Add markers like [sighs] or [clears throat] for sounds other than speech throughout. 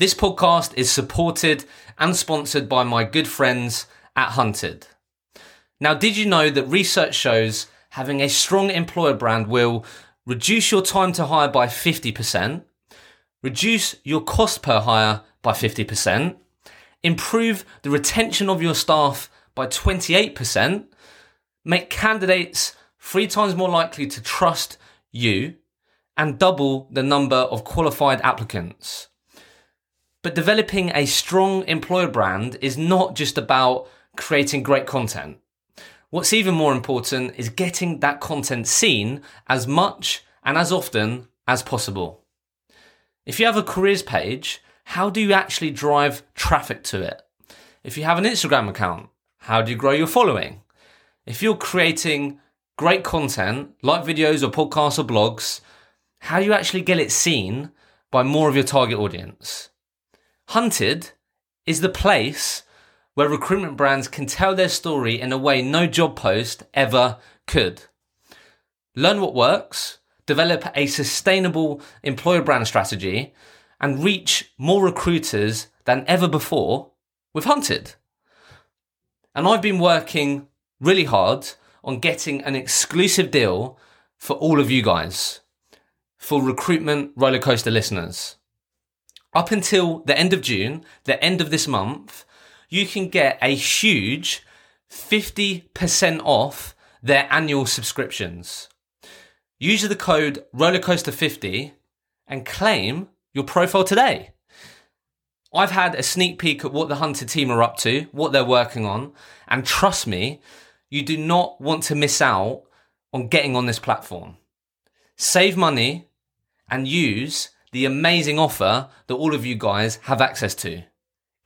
This podcast is supported and sponsored by my good friends at Hunted. Now, did you know that research shows having a strong employer brand will reduce your time to hire by 50%, reduce your cost per hire by 50%, improve the retention of your staff by 28%, make candidates three times more likely to trust you, and double the number of qualified applicants. But developing a strong employer brand is not just about creating great content. What's even more important is getting that content seen as much and as often as possible. If you have a careers page, how do you actually drive traffic to it? If you have an Instagram account, how do you grow your following? If you're creating great content like videos or podcasts or blogs, how do you actually get it seen by more of your target audience? Hunted is the place where recruitment brands can tell their story in a way no job post ever could. Learn what works, develop a sustainable employer brand strategy, and reach more recruiters than ever before with Hunted. And I've been working really hard on getting an exclusive deal for all of you guys, for recruitment rollercoaster listeners. Up until the end of June, the end of this month, you can get a huge 50% off their annual subscriptions. Use the code rollercoaster50 and claim your profile today. I've had a sneak peek at what the Hunted team are up to, what they're working on, and trust me, you do not want to miss out on getting on this platform. Save money and use the amazing offer that all of you guys have access to.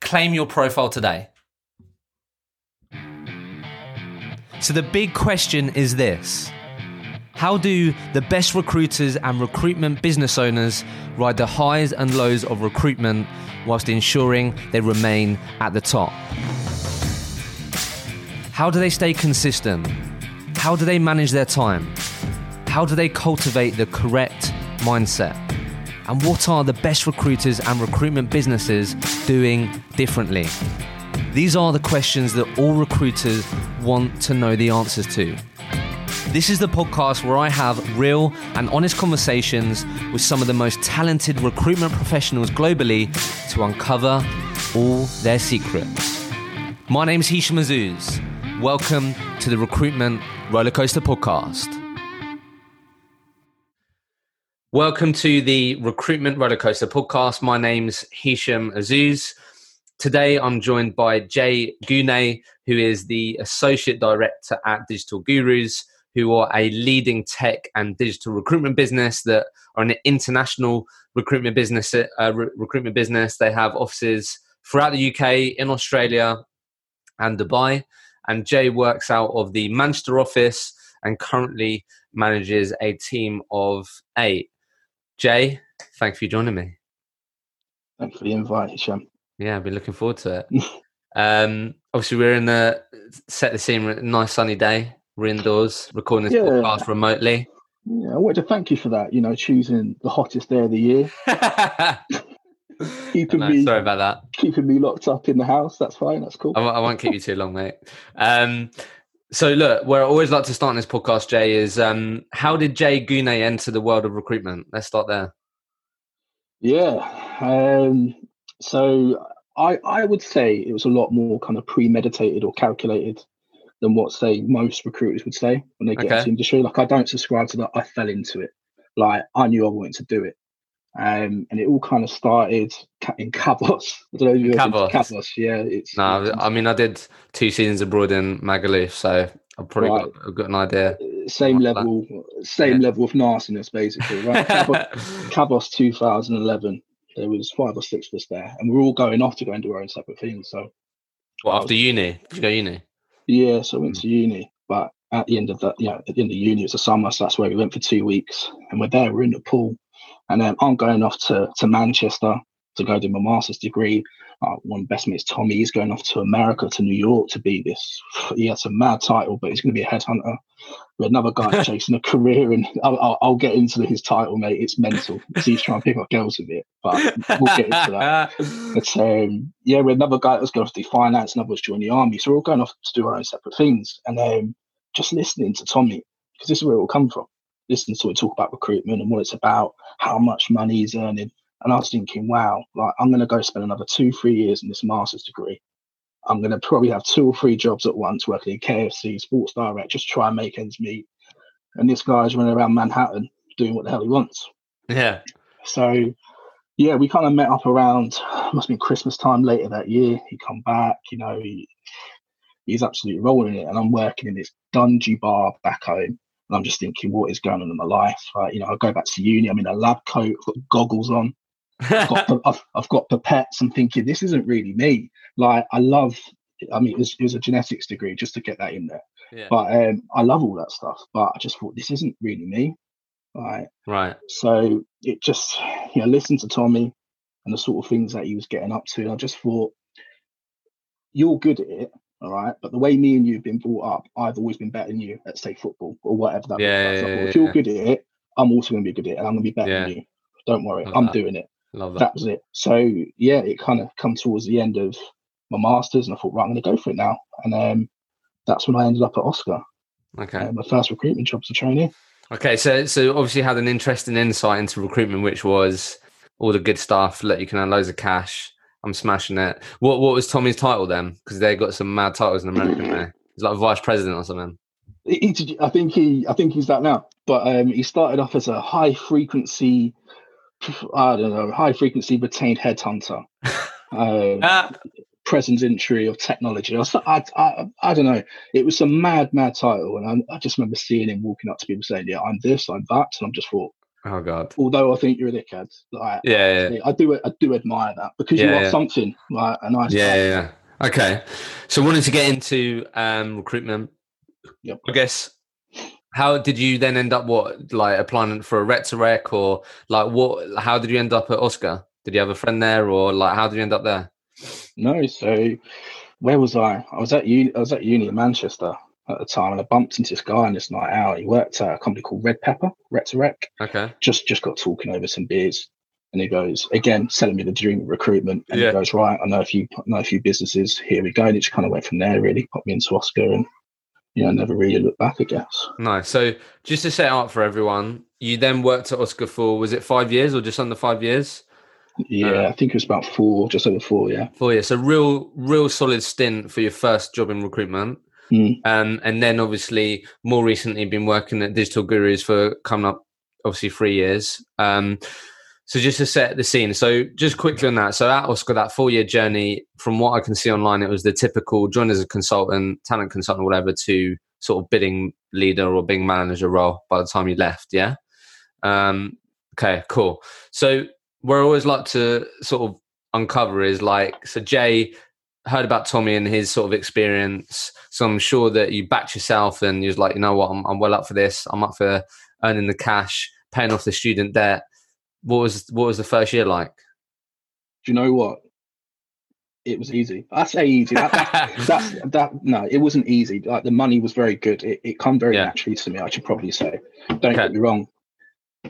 Claim your profile today. So, the big question is this How do the best recruiters and recruitment business owners ride the highs and lows of recruitment whilst ensuring they remain at the top? How do they stay consistent? How do they manage their time? How do they cultivate the correct mindset? And what are the best recruiters and recruitment businesses doing differently? These are the questions that all recruiters want to know the answers to. This is the podcast where I have real and honest conversations with some of the most talented recruitment professionals globally to uncover all their secrets. My name is Hisham Azuz. Welcome to the Recruitment Rollercoaster Podcast. Welcome to the Recruitment Rollercoaster Podcast. My name's Hisham Azuz. Today I'm joined by Jay Guney, who is the Associate Director at Digital Gurus, who are a leading tech and digital recruitment business that are an international recruitment business. Uh, re- recruitment business. They have offices throughout the UK, in Australia, and Dubai and Jay works out of the Manchester office and currently manages a team of eight. Jay, thank you for joining me. Thanks for the invite, Sham. Yeah, I've been looking forward to it. [laughs] um, obviously, we're in the set the scene. Nice sunny day. We're indoors recording this yeah. podcast remotely. Yeah, I wanted to thank you for that. You know, choosing the hottest day of the year. [laughs] keeping me sorry about that keeping me locked up in the house that's fine that's cool I, I won't keep you too long mate um, so look where i always like to start in this podcast jay is um, how did jay guney enter the world of recruitment? Let's start there. Yeah um, so i i would say it was a lot more kind of premeditated or calculated than what say most recruiters would say when they get okay. into the industry. Like i don't subscribe to that. I fell into it. Like i knew i wanted to do it um, and it all kind of started in Kavos. [laughs] I don't know if you Kavos. Kavos, yeah. It's, no, I mean I did two seasons abroad in Magaluf, so I've probably right. got, got, an idea. Same level, that. same yeah. level of nastiness, basically, right? Kavos, [laughs] 2011. There was five or six of us there, and we are all going off to go and do our own separate things. So, well, after was, uni, did you go uni? Yeah, so I went to uni, but at the end of that, yeah, at the end of uni, it's a summer, so that's where we went for two weeks, and we're there, we're in the pool, and then I'm going off to, to Manchester to go do my master's degree. Uh, one of best mates, Tommy, he's going off to America, to New York to be this. [sighs] He has a mad title, but he's going to be a headhunter. Had another guy [laughs] chasing a career, and I'll, I'll, I'll, get into his title, mate. It's mental. he's trying to pick up girls with it, but we'll get into that. [laughs] But um, yeah, we had another guy that was going off to do finance, another was joining the army. So we're all going off to do our own separate things. And um, just listening to Tommy, because this is where it will come from. Listening to it talk about recruitment and what it's about, how much money he's earning and I was thinking, wow, like I'm going to go spend another two, three years in this master's degree. I'm going to probably have two or three jobs at once, working in KFC, Sports Direct, just try and make ends meet. And this guy's running around Manhattan doing what the hell he wants. Yeah. So, yeah, we kind of met up around, must have been Christmas time later that year. He come back, you know, he, he's absolutely rolling it. And I'm working in this dungy bar back home. And I'm just thinking, what is going on in my life? Right? You know, I go back to uni, I'm in a lab coat, I've got goggles on. I've, got, [laughs] I've, I've got pipettes. I'm thinking this isn't really me. Like I love. I mean, it was, it was a genetics degree just to get that in there. Yeah. But um, I love all that stuff. But I just thought this isn't really me. Right. Right. So it just, you know, listen to Tommy and the sort of things that he was getting up to. And I just thought, you're good at it. All right. But the way me and you have been brought up, I've always been better than you at, say, football or whatever that yeah, yeah, yeah, if you're good at it, I'm also going to be good at it and I'm going to be better than you. Don't worry. I'm that. doing it. Love that. that was it. So yeah, it kind of come towards the end of my masters, and I thought, right, I'm going to go for it now. And um, that's when I ended up at Oscar. Okay. Uh, my first recruitment job as a trainee. Okay, so so obviously had an interesting insight into recruitment, which was all the good stuff. Let you can earn loads of cash. I'm smashing it. What what was Tommy's title then? Because they got some mad titles in America. there. He's like vice president or something. He, I think he I think he's that now. But um, he started off as a high frequency I don't know, high frequency retained headhunter, [laughs] um, ah. presence entry of technology. I, I, I, I, don't know. It was a mad, mad title, and I, I, just remember seeing him walking up to people saying, "Yeah, I'm this, I'm that," and I'm just thought, "Oh God." Although I think you're a dickhead, like, yeah, yeah. I do, I do admire that because yeah, you are yeah. something, like a nice. Yeah, yeah, yeah. Okay, so wanted to get into um, recruitment. Yep. I guess how did you then end up what like applying for a rec to rec or like what how did you end up at oscar did you have a friend there or like how did you end up there no so where was i i was at uni i was at uni in manchester at the time and i bumped into this guy on this night out he worked at a company called red pepper rec to rec okay just just got talking over some beers and he goes again selling me the dream of recruitment and yeah. he goes right i know a few I know a few businesses here we go and it just kind of went from there really put me into oscar and you know, never really looked back, I guess. Nice. So just to set out for everyone, you then worked at Oscar for was it five years or just under five years? Yeah, uh, I think it was about four, just over four. Yeah, four years. So real, real solid stint for your first job in recruitment. Mm. Um, and then obviously more recently been working at Digital Gurus for coming up obviously three years. Um, so just to set the scene, so just quickly on that. So at Oscar, that four year journey, from what I can see online, it was the typical join as a consultant, talent consultant, whatever, to sort of billing leader or being manager role by the time you left. Yeah. Um, okay, cool. So where I always like to sort of uncover is like, so Jay heard about Tommy and his sort of experience. So I'm sure that you backed yourself and you're like, you know what, I'm, I'm well up for this. I'm up for earning the cash, paying off the student debt what was what was the first year like? Do you know what? It was easy. I say easy. That, that, [laughs] that, no, it wasn't easy. Like the money was very good. It, it come very yeah. naturally to me. I should probably say. Don't okay. get me wrong.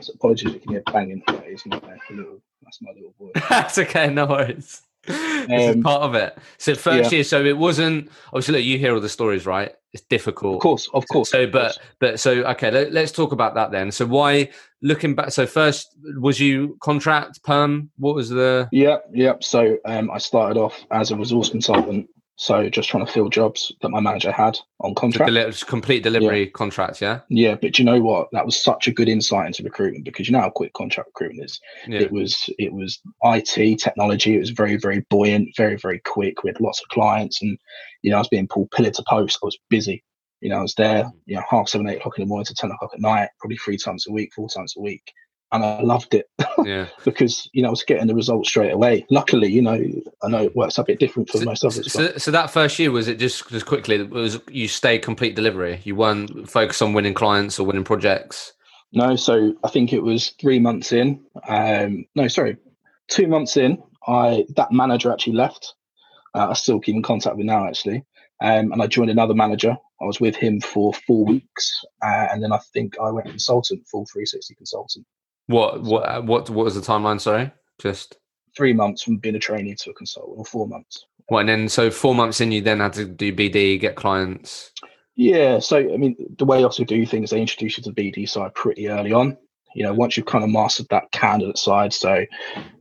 So apologies if you hear banging. That is not little. That's my little boy. [laughs] that's okay. No worries. This um, is part of it. So first yeah. year, so it wasn't obviously. Look, you hear all the stories, right? It's difficult, of course, of course. So, but course. but so okay, let, us talk about that then. So, why looking back? So, first was you contract perm? What was the? Yeah, yeah. So, um, I started off as a resource consultant so just trying to fill jobs that my manager had on contract. Deli- complete delivery yeah. contracts, yeah? Yeah, but you know what? That was such a good insight into recruitment because you know how quick contract recruitment is. Yeah. It was it was IT, technology, it was very, very buoyant, very, very quick. We had lots of clients and you know, I was being pulled pillar to post. I was busy. You know, I was there, you know, half seven, eight o'clock in the morning to ten o'clock at night, probably three times a week, four times a week and I loved it. Yeah. [laughs] because you know I was getting the results straight away. Luckily, you know, I know it works a bit different for so, most others. So, so that first year was it just just quickly was you stayed complete delivery? You weren't focused on winning clients or winning projects. No, so I think it was three months in. Um, no, sorry, two months in. I that manager actually left. Uh, I still keep in contact with now actually, um, and I joined another manager. I was with him for four weeks, uh, and then I think I went consultant, full 360 consultant. What what what what was the timeline? Sorry, just three months from being a trainee to a consultant, or four months. Well, and then so four months in, you then had to do BD, get clients. Yeah, so I mean, the way also do things, they introduce you to the BD side pretty early on. You know, once you've kind of mastered that candidate side, so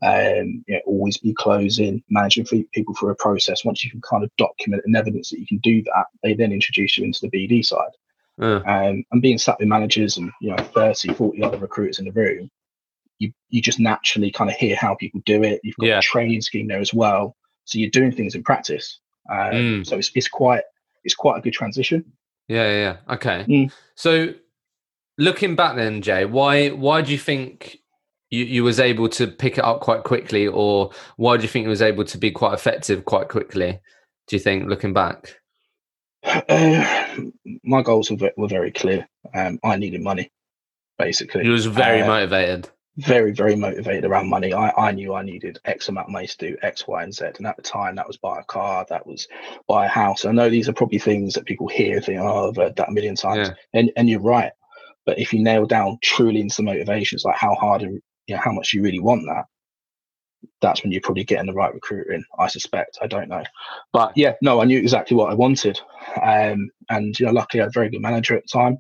um, you know, always be closing, managing people through a process. Once you can kind of document and evidence that you can do that, they then introduce you into the BD side. Uh. Um, and being sat with managers and you know 30, 40 other recruiters in the room, you you just naturally kind of hear how people do it. You've got yeah. a training scheme there as well, so you're doing things in practice. Um, mm. So it's it's quite it's quite a good transition. Yeah, yeah. Okay. Mm. So looking back then, Jay, why why do you think you, you was able to pick it up quite quickly, or why do you think you was able to be quite effective quite quickly? Do you think looking back? Uh, my goals were, were very clear. Um, I needed money, basically. He was very uh, motivated very, very motivated around money. I, I knew I needed X amount of money to do X, Y, and Z. And at the time, that was buy a car, that was buy a house. I know these are probably things that people hear, think, oh, I've heard that a million times. Yeah. And, and you're right. But if you nail down truly into the motivations, like how hard and you know, how much you really want that, that's when you're probably getting the right recruiter in. I suspect. I don't know, but yeah, no, I knew exactly what I wanted, um, and you know, luckily I had a very good manager at the time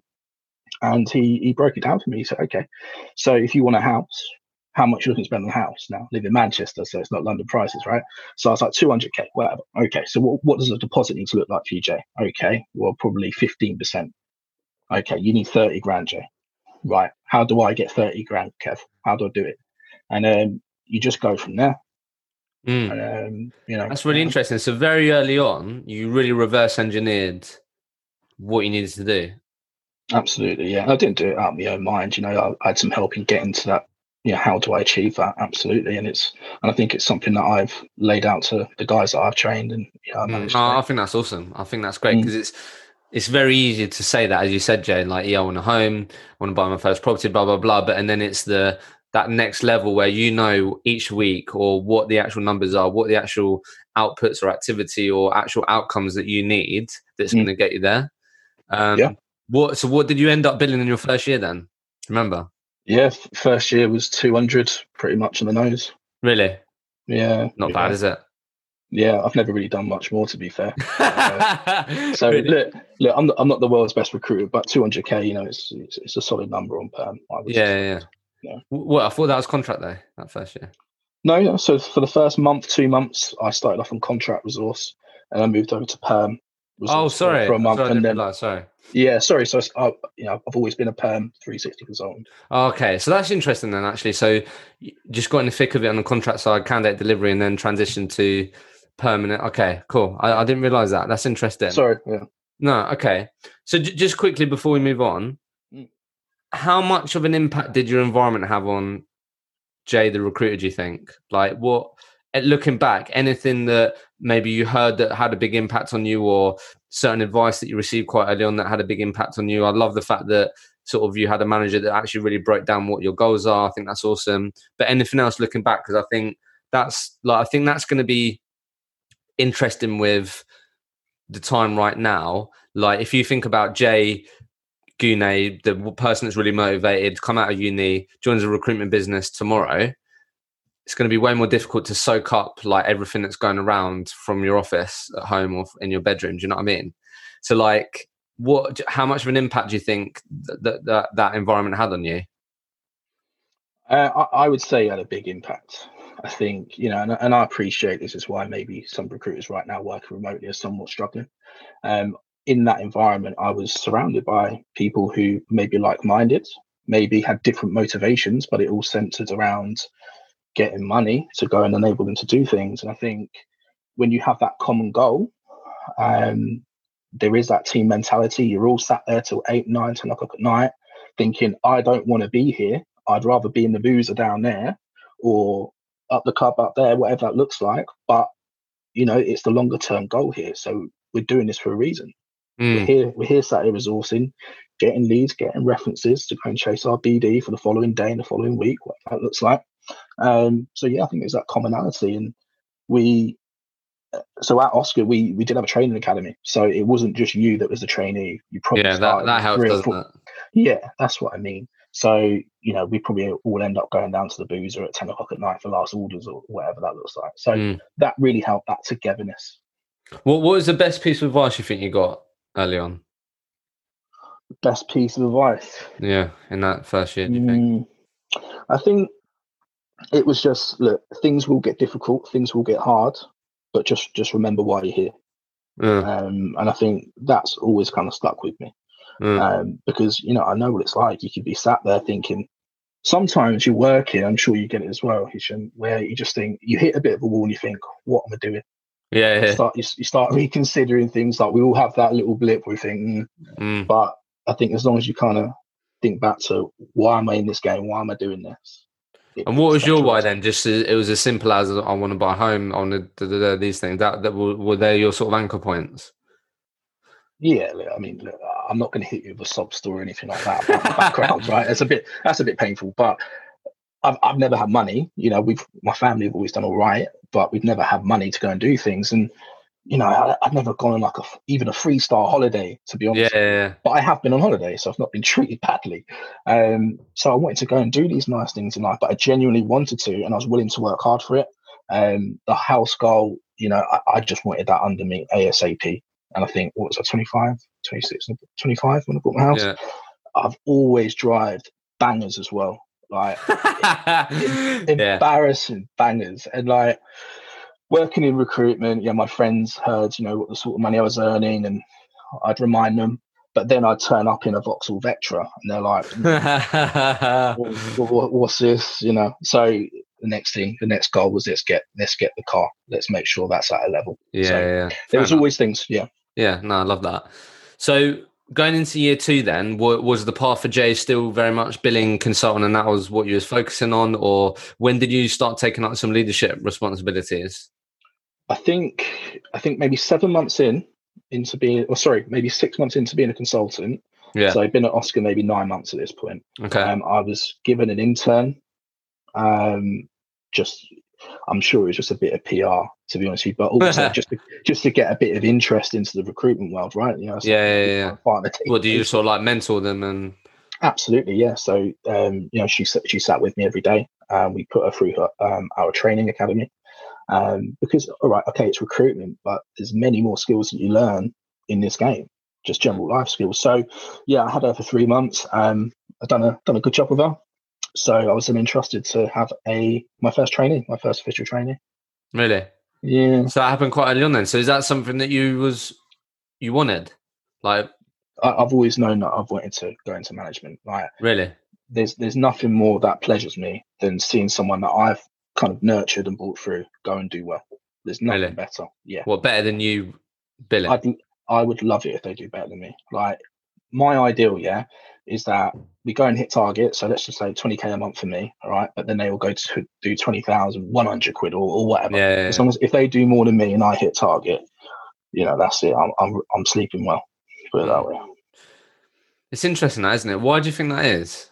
and he he broke it down for me. He said, "Okay, so if you want a house, how much you looking to spend on a house? Now, live in Manchester, so it's not London prices, right? So I was like, 200k, whatever. Okay, so what, what does a deposit need to look like for you, Jay? Okay, well, probably 15%. Okay, you need 30 grand, Jay. Right, how do I get 30 grand, Kev? How do I do it? And um, you just go from there. Mm. And, um, you know, that's really um, interesting. So very early on, you really reverse engineered what you needed to do. Absolutely, yeah. I didn't do it out of my own mind. You know, I, I had some help in getting to that. Yeah, you know, how do I achieve that? Absolutely, and it's and I think it's something that I've laid out to the guys that I've trained, and yeah, I, mm. oh, I think that's awesome. I think that's great because mm. it's it's very easy to say that, as you said, Jane. Like, yeah, I want a home, I want to buy my first property, blah blah blah. But and then it's the that next level where you know each week or what the actual numbers are, what the actual outputs or activity or actual outcomes that you need that's mm. going to get you there. Um, yeah. What? So what did you end up billing in your first year then? Remember? Yeah, first year was two hundred, pretty much on the nose. Really? Yeah. Not yeah. bad, is it? Yeah, I've never really done much more to be fair. [laughs] uh, so really? look, look, I'm not, I'm not the world's best recruiter, but 200k, you know, it's it's, it's a solid number on perm. yeah, yeah, Well, I thought that was contract though. That first year. No, no. So for the first month, two months, I started off on contract resource, and I moved over to perm. Oh, sorry. For a month, sorry, and then realize, sorry. Yeah, sorry. So, I, you know, I've always been a perm 360 consultant. Okay, so that's interesting then, actually. So, just got in the thick of it on the contract side, candidate delivery, and then transition to permanent. Okay, cool. I, I didn't realize that. That's interesting. Sorry. Yeah. No. Okay. So, j- just quickly before we move on. How much of an impact did your environment have on Jay, the recruiter? Do you think? Like, what? Eh, looking back, anything that maybe you heard that had a big impact on you, or certain advice that you received quite early on that had a big impact on you. I love the fact that sort of you had a manager that actually really broke down what your goals are. I think that's awesome. But anything else looking back, because I think that's like I think that's going to be interesting with the time right now. Like if you think about Jay Guney, the person that's really motivated, come out of uni, joins a recruitment business tomorrow, it's going to be way more difficult to soak up like everything that's going around from your office at home or in your bedroom. Do you know what I mean? So like, what? How much of an impact do you think that that, that environment had on you? Uh, I, I, would say it had a big impact. I think you know, and, and, I appreciate this is why maybe some recruiters right now working remotely are somewhat struggling. Um, in that environment, I was surrounded by people who maybe like-minded, maybe had different motivations, but it all centered around getting money to go and enable them to do things. And I think when you have that common goal, um, there is that team mentality. You're all sat there till eight, nine, ten o'clock at night, thinking, I don't want to be here. I'd rather be in the boozer down there or up the club up there, whatever that looks like. But you know, it's the longer term goal here. So we're doing this for a reason. Mm. We're here, we're here sat here resourcing, getting leads, getting references to go and chase our BD for the following day and the following week, what that looks like. Um, so yeah, I think there's that commonality, and we. So at Oscar, we we did have a training academy, so it wasn't just you that was the trainee. You probably yeah, that that helps, doesn't it? Yeah, that's what I mean. So you know, we probably all end up going down to the boozer at ten o'clock at night for last orders or whatever that looks like. So mm. that really helped that togetherness. What What was the best piece of advice you think you got early on? Best piece of advice. Yeah, in that first year, do you think? Mm, I think it was just look, things will get difficult, things will get hard, but just just remember why you're here. Yeah. Um, and I think that's always kind of stuck with me. Mm. Um, because you know I know what it's like. You could be sat there thinking. Sometimes you're working. I'm sure you get it as well, Hisham, where you just think you hit a bit of a wall and you think, "What am I doing?" Yeah, yeah. You start you, you, start reconsidering things. Like we all have that little blip we think, mm. Mm. but I think as long as you kind of think back to why am I in this game? Why am I doing this? and what was your why then? Just it was as simple as I want to buy a home on the, the, the, these things. That that were, were they your sort of anchor points? Yeah, I mean, look, I'm not going to hit you with a sob story or anything like that about the background, [laughs] right? It's a bit that's a bit painful, but I've, I've never had money. You know, we've my family have always done all right, but we've never had money to go and do things. And you know, I, have never gone on like a even a three star holiday to be honest. Yeah, But I have been on holiday, so I've not been [laughs] treated badly. Um, so I wanted to go and do these nice things in life, but I genuinely wanted to, and I was willing to work hard for it. Um, the house goal, you know, I, I just wanted that under me ASAP. And I think, what was I, 25, 26, 25 when I bought my house? Yeah. I've always drived bangers as well. Like [laughs] embarrassing yeah. bangers. And like working in recruitment, yeah, my friends heard, you know, what the sort of money I was earning and I'd remind them. But then I'd turn up in a Vauxhall Vectra and they're like, what, [laughs] what, what's this? You know, so the next thing, the next goal was let's get let's get the car. Let's make sure that's at a level. Yeah, so yeah. There was always things. Yeah. Yeah. No, I love that. So going into year two, then was the path for Jay still very much billing consultant, and that was what you was focusing on, or when did you start taking up some leadership responsibilities? I think I think maybe seven months in into being, or sorry, maybe six months into being a consultant. Yeah. So I've been at Oscar maybe nine months at this point. Okay. Um, I was given an intern. Um, just I'm sure it was just a bit of PR to be honest with you, but also [laughs] just to, just to get a bit of interest into the recruitment world, right? You know, so yeah, yeah, yeah. Well, do you sort of like mentor them and? Absolutely, yeah. So um, you know, she she sat with me every day. Um, we put her through her, um, our training academy um, because all right, okay, it's recruitment, but there's many more skills that you learn in this game, just general life skills. So yeah, I had her for three months. Um, I've done a done a good job with her. So I was then entrusted to have a my first training, my first official training. Really? Yeah. So that happened quite early on then. So is that something that you was you wanted? Like I, have always known that I've wanted to go into management. Like really? There's there's nothing more that pleasures me than seeing someone that I've kind of nurtured and brought through go and do well. There's nothing really? better. Yeah. What better than you Billy? I'd, I would love it if they do better than me. Like my ideal, yeah, is that we go and hit target. So let's just say 20k a month for me, all right. But then they will go to do 20,000, 100 quid or, or whatever. Yeah, yeah, As long as if they do more than me and I hit target, you know, that's it. I'm I'm, I'm sleeping well. Put it that mm. way. It's interesting, is isn't it? Why do you think that is?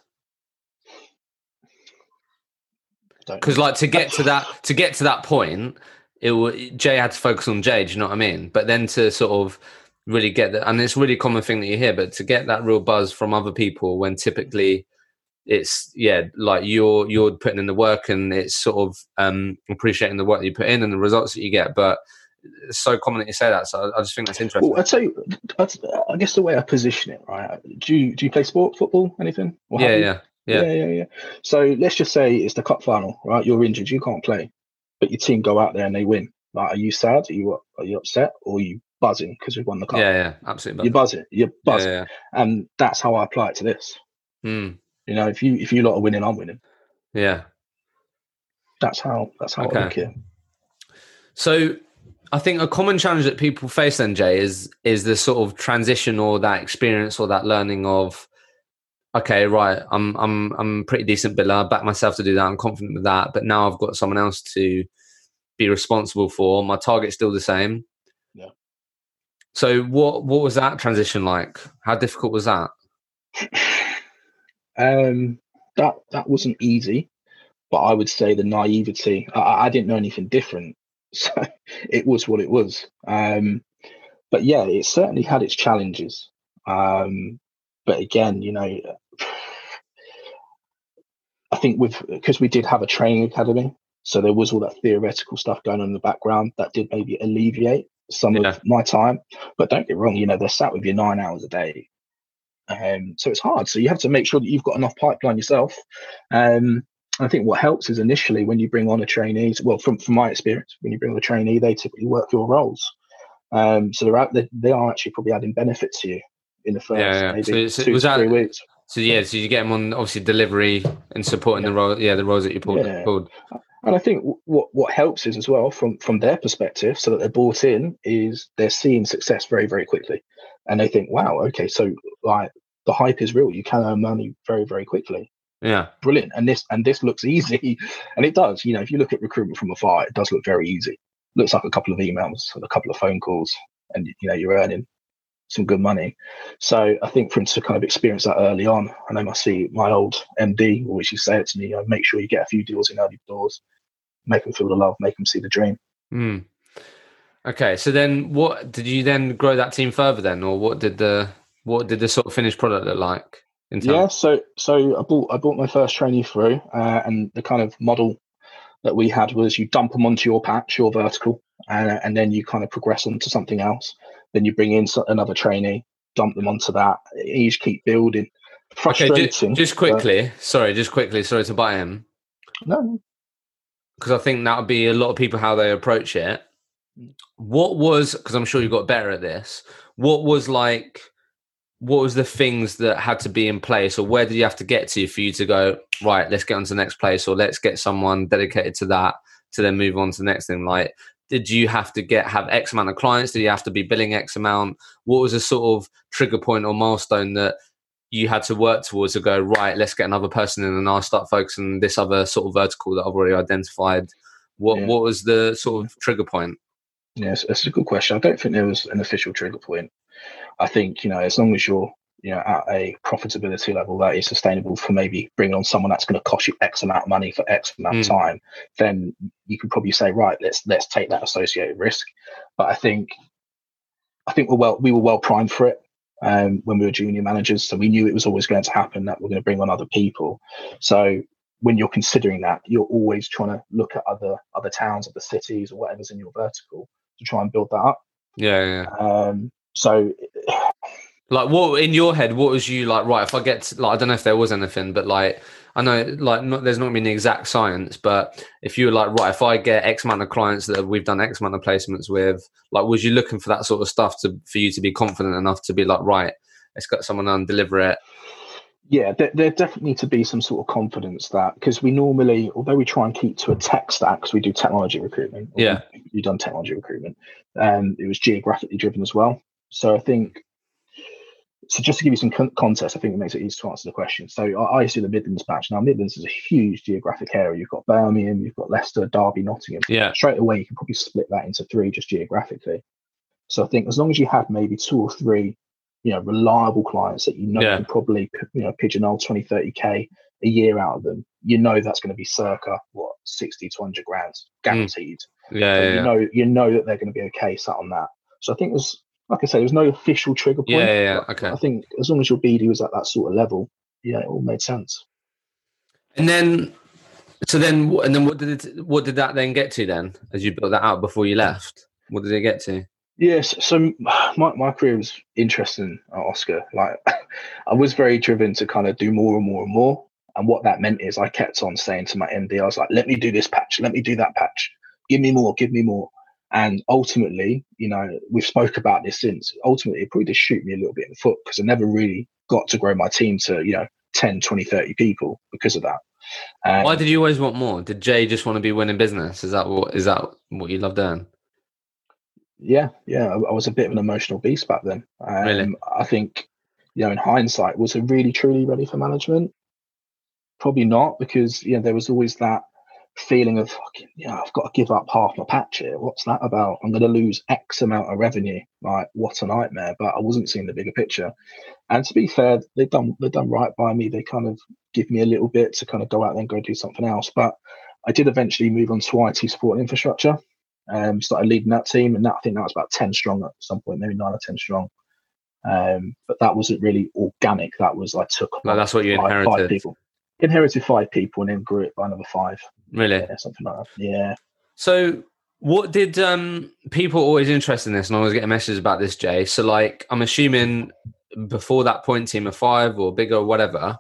Because like to get to [laughs] that to get to that point, it Jay had to focus on Jay. Do you know what I mean? But then to sort of really get that, and it's really common thing that you hear, but to get that real buzz from other people when typically it's yeah, like you're you're putting in the work and it's sort of um appreciating the work that you put in and the results that you get, but it's so common that you say that. So I, just think that's interesting. Well, I'd say, I guess the way I position it, right? Do you do you play sport, football, anything? yeah, yeah, yeah, yeah, yeah, yeah. So let's just say it's the cup final, right? You're injured, you can't play, but your team go out there and they win. Like, are you sad? Are you are you upset? Or are you buzzing because we've won the cup. Yeah, yeah, absolutely. You're buzzing. You're buzzing. Yeah, yeah. And that's how I apply it to this. Mm. You know, if you if you lot are winning, I'm winning. Yeah. That's how that's how okay. I look here. So I think a common challenge that people face then, Jay, is is the sort of transition or that experience or that learning of okay, right, I'm I'm I'm pretty decent biller, I back myself to do that, I'm confident with that, but now I've got someone else to be responsible for. My target's still the same. So what what was that transition like? How difficult was that? [sighs] Um, that that wasn't easy, but I would say the naivety. I, I didn't know anything different, [laughs] so it was what it was. Um, but yeah, it certainly had its challenges. Um, but again, you know, [sighs] I think with because we did have a training academy, so there was all that theoretical stuff going on in the background that did maybe alleviate some yeah. of my time. But don't get wrong, you know, they're sat with you nine hours a day. Um, so it's hard. So you have to make sure that you've got enough pipeline yourself. Um, I think what helps is initially when you bring on a trainee, well, from, from my experience, when you bring on a trainee, they typically work your roles. Um, so they're out, they, they are actually probably adding benefit to you in the first yeah, yeah. maybe so, two was that, three weeks. So yeah, so you get them on obviously delivery and supporting yeah. the role, yeah, the roles that you pulled. Yeah. pulled. And I think what what helps is as well from from their perspective, so that they're bought in, is they're seeing success very very quickly, and they think, wow, okay, so like the hype is real. You can earn money very very quickly. Yeah, brilliant. And this and this looks [laughs] easy, and it does. You know, if you look at recruitment from afar, it does look very easy. Looks like a couple of emails and a couple of phone calls, and you know you're earning some good money. So I think for him to kind of experience that early on, I know I see my old MD always used to say it to me, you know, make sure you get a few deals in early doors, make them feel the love, make them see the dream. Mm. Okay, so then what did you then grow that team further then, or what did the what did the sort of finished product look like? yeah, so so I bought I bought my first trainee through, uh, and the kind of model that we had was you dump them onto your patch, your vertical, uh, and then you kind of progress onto something else. Then you bring in another trainee, dump them onto that. You just keep building. Frustrating. Okay, just, just quickly, sorry, just quickly, sorry to buy him. No, because I think that would be a lot of people how they approach it. What was because I'm sure you got better at this. What was like? What was the things that had to be in place, or where did you have to get to for you to go right? Let's get on to the next place, or let's get someone dedicated to that to then move on to the next thing. Like, did you have to get have X amount of clients? Did you have to be billing X amount? What was a sort of trigger point or milestone that you had to work towards to go right? Let's get another person in, and I'll start focusing on this other sort of vertical that I've already identified. What yeah. what was the sort of trigger point? Yes, that's a good question. I don't think there was an official trigger point. I think you know, as long as you're you know at a profitability level that is sustainable for maybe bringing on someone that's going to cost you x amount of money for x amount mm. of time then you can probably say right let's let's take that associated risk but i think i think we're well we were well primed for it um, when we were junior managers. So we knew it was always going to happen that we're going to bring on other people. So when you're considering that you're always trying to look at other other towns other cities or whatever's in your vertical to try and build that up. Yeah, yeah. Um, so like, what in your head? What was you like? Right, if I get to, like, I don't know if there was anything, but like, I know like not, there's not been exact science, but if you were like, right, if I get X amount of clients that we've done X amount of placements with, like, was you looking for that sort of stuff to for you to be confident enough to be like, right, let's get someone and deliver it? Yeah, there, there definitely need to be some sort of confidence that because we normally, although we try and keep to a tech stack, because we do technology recruitment. Yeah, you've done technology recruitment, and um, it was geographically driven as well. So I think so just to give you some con- context, I think it makes it easy to answer the question. So I, I see the Midlands patch. Now Midlands is a huge geographic area. You've got Birmingham, you've got Leicester, Derby, Nottingham. Yeah. Straight away, you can probably split that into three just geographically. So I think as long as you have maybe two or three, you know, reliable clients that you know yeah. can probably you know pigeonhole 20, 30 k a year out of them, you know that's going to be circa what 60 to 100 grand guaranteed. Mm. Yeah, so yeah, you know you know that they're going to be okay sat on that. So I think there's like I say, there was no official trigger point. Yeah, yeah, yeah. okay. I think as long as your BD was at that sort of level, yeah, it all made sense. And then, so then, and then, what did it? What did that then get to then? As you built that out before you left, what did it get to? Yes, so [sighs] my, my career was interesting at Oscar. Like, [laughs] I was very driven to kind of do more and more and more. And what that meant is I kept on saying to my MD, I was like, let me do this patch, let me do that patch, give me more, give me more. And ultimately, you know, we've spoke about this since. Ultimately, it probably just shoot me a little bit in the foot because I never really got to grow my team to, you know, 10, 20, 30 people because of that. Um, Why did you always want more? Did Jay just want to be winning business? Is that what is that what you love doing? Yeah, yeah. I, I was a bit of an emotional beast back then. Um, really? I think, you know, in hindsight, was it really truly ready for management? Probably not, because you know there was always that feeling of fucking yeah, I've got to give up half my patch here. What's that about? I'm going to lose X amount of revenue. Like what a nightmare! But I wasn't seeing the bigger picture. And to be fair, they've done they've done right by me. They kind of give me a little bit to kind of go out there and go do something else. But I did eventually move on to IT support infrastructure. Um, started leading that team, and that I think that was about ten strong at some point, maybe nine or ten strong. Um, but that wasn't really organic. That was I took. Like, that's what you inherited. Five people inherited five people and then grew it by another five. Really? Yeah, something like that. Yeah. So what did um people always interested in this and I always get messages about this, Jay? So like I'm assuming before that point team of five or bigger or whatever.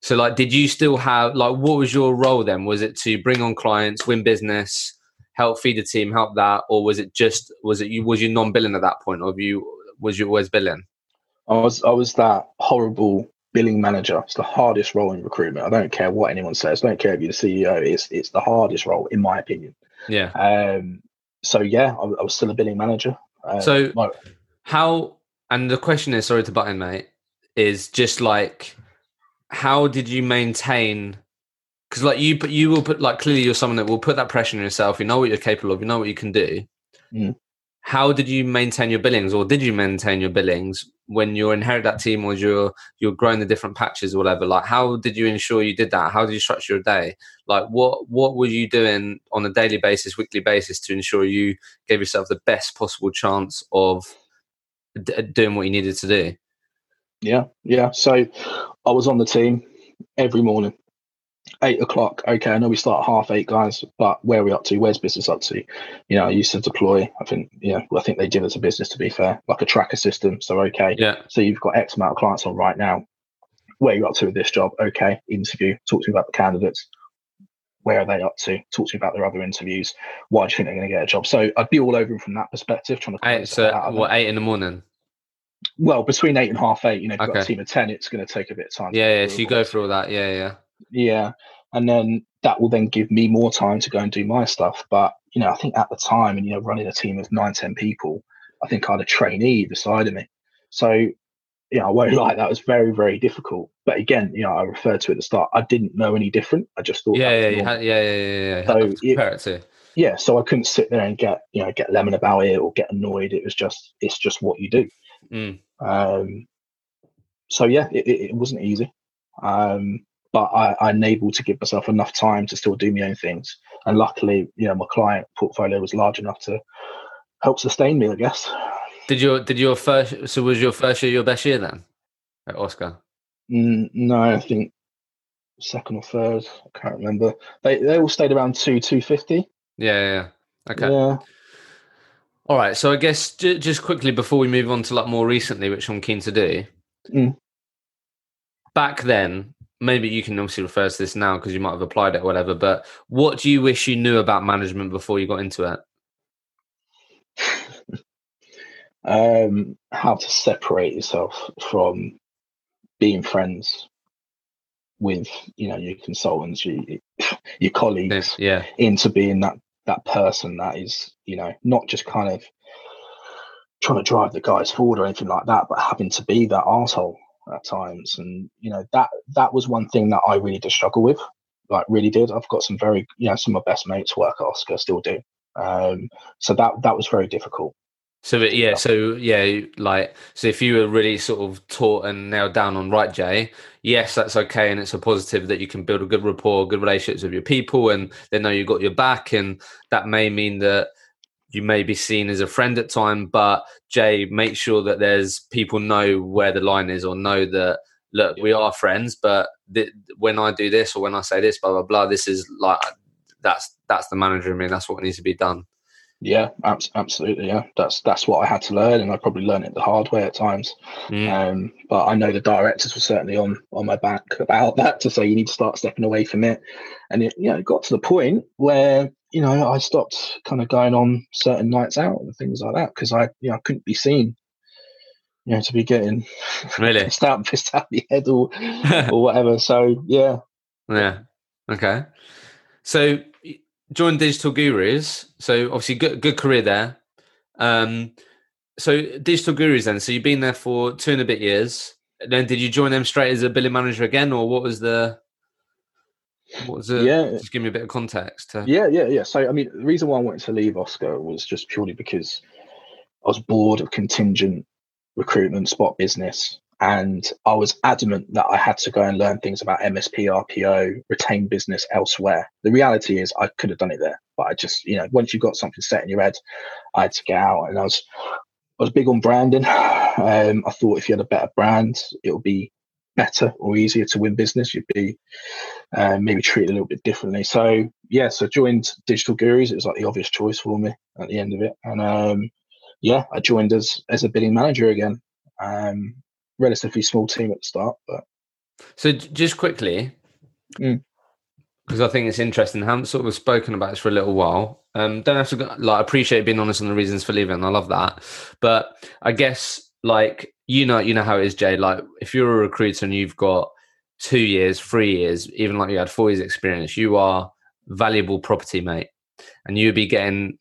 So like did you still have like what was your role then? Was it to bring on clients, win business, help feed the team, help that, or was it just was it you was you non billing at that point or you was you always billing? I was I was that horrible billing manager. It's the hardest role in recruitment. I don't care what anyone says. I don't care if you're the CEO. It's it's the hardest role in my opinion. Yeah. Um. So yeah, I, I was still a billing manager. Um, so my, how? And the question is, sorry to butt in, mate, is just like, how did you maintain? Because like you, but you will put like clearly you're someone that will put that pressure on yourself. You know what you're capable of. You know what you can do. Mm. How did you maintain your billings, or did you maintain your billings when you inherit that team or you're you're growing the different patches or whatever? Like how did you ensure you did that? How did you structure your day? Like what what were you doing on a daily basis weekly basis to ensure you gave yourself the best possible chance of d- doing what you needed to do? Yeah yeah. So i was on the team every morning eight o'clock. Okay, I know we start half eight, guys, but where are we up to? Where's business up to? You know, I used to deploy. I think, yeah, I think they did as a business to be fair, like a tracker system. So okay, yeah. So you've got X amount of clients on right now. Where are you up to with this job? Okay, interview. Talk to me about the candidates. Where are they up to? Talk to me about their other interviews. Why do you think they're going to get a job? So I'd be all over them from that perspective, trying to. Eight, so what? Eight in the morning. Well, between eight and half eight, you know, if okay. got a team of ten, it's going to take a bit of time. Yeah, yeah. So you go through all that. Yeah, yeah. Yeah. And then that will then give me more time to go and do my stuff. But, you know, I think at the time and, you know, running a team of nine, 10 people, I think I had a trainee beside of me. So, you know, I won't [laughs] lie, that was very, very difficult. But again, you know, I referred to it at the start, I didn't know any different. I just thought, yeah, yeah, had, yeah, yeah, yeah, yeah. So it to. Yeah, so I couldn't sit there and get, you know, get lemon about it or get annoyed. It was just, it's just what you do. Mm. Um, so yeah, it, it wasn't easy. Um, but I, I'm able to give myself enough time to still do my own things. And luckily, you know, my client portfolio was large enough to help sustain me, I guess. Did your did your first so was your first year your best year then at Oscar? Mm, no, I think second or third. I can't remember. They they all stayed around two two fifty. Yeah, yeah. Okay. Yeah. All right. So I guess j- just quickly before we move on to like more recently, which I'm keen to do. Mm. Back then, maybe you can obviously refer to this now because you might have applied it or whatever, but what do you wish you knew about management before you got into it? [laughs] um, how to separate yourself from being friends with you know your consultants, your, your colleagues, yeah, into being that that person that is you know not just kind of trying to drive the guys forward or anything like that, but having to be that asshole at times. And you know that that was one thing that i really did struggle with like really did. I've got some very you know some of my best mates work at oscar still do. Um so that that was very difficult. So yeah so yeah like so if you were really sort of taught and nailed down on right jay yes that's okay and it's a positive that you can build a good rapport good relationships with your people and they know you got your back and that may mean that you may be seen as a friend at time, but Jay, make sure that there's people know where the line is or know that look, we are friends, but th- when I do this or when I say this, blah blah blah, this is like that's that's the manager in me. That's what needs to be done. Yeah, absolutely. Yeah, that's that's what I had to learn, and I probably learned it the hard way at times. Mm. Um, but I know the directors were certainly on on my back about [laughs] that to say you need to start stepping away from it. And it, you know, it got to the point where you know, I stopped kind of going on certain nights out and things like that because I, you know, I couldn't be seen, you know, to be getting really [laughs] pissed out, pissed out the head or [laughs] or whatever. So yeah, yeah, okay. So joined Digital Gurus. So obviously, good good career there. Um, so Digital Gurus then. So you've been there for two and a bit years. then did you join them straight as a billing manager again, or what was the? What was it? Yeah, just give me a bit of context. Yeah, yeah, yeah. So, I mean, the reason why I wanted to leave Oscar was just purely because I was bored of contingent recruitment, spot business, and I was adamant that I had to go and learn things about MSP, RPO, retain business elsewhere. The reality is, I could have done it there, but I just, you know, once you've got something set in your head, I had to get out, and I was, I was big on branding. [sighs] Um, I thought if you had a better brand, it would be better or easier to win business. You'd be uh, maybe treated a little bit differently. So yeah, so joined Digital Gurus. It was like the obvious choice for me at the end of it, and um, yeah, I joined as as a billing manager again. Um, relatively small team at the start, but so just quickly, because mm. I think it's interesting. I haven't sort of spoken about this for a little while. Um, don't have to like appreciate being honest on the reasons for leaving. I love that, but I guess like you know, you know how it is, Jay. Like if you're a recruiter and you've got two years, three years, even like you had four years experience, you are valuable property, mate, and you'd be getting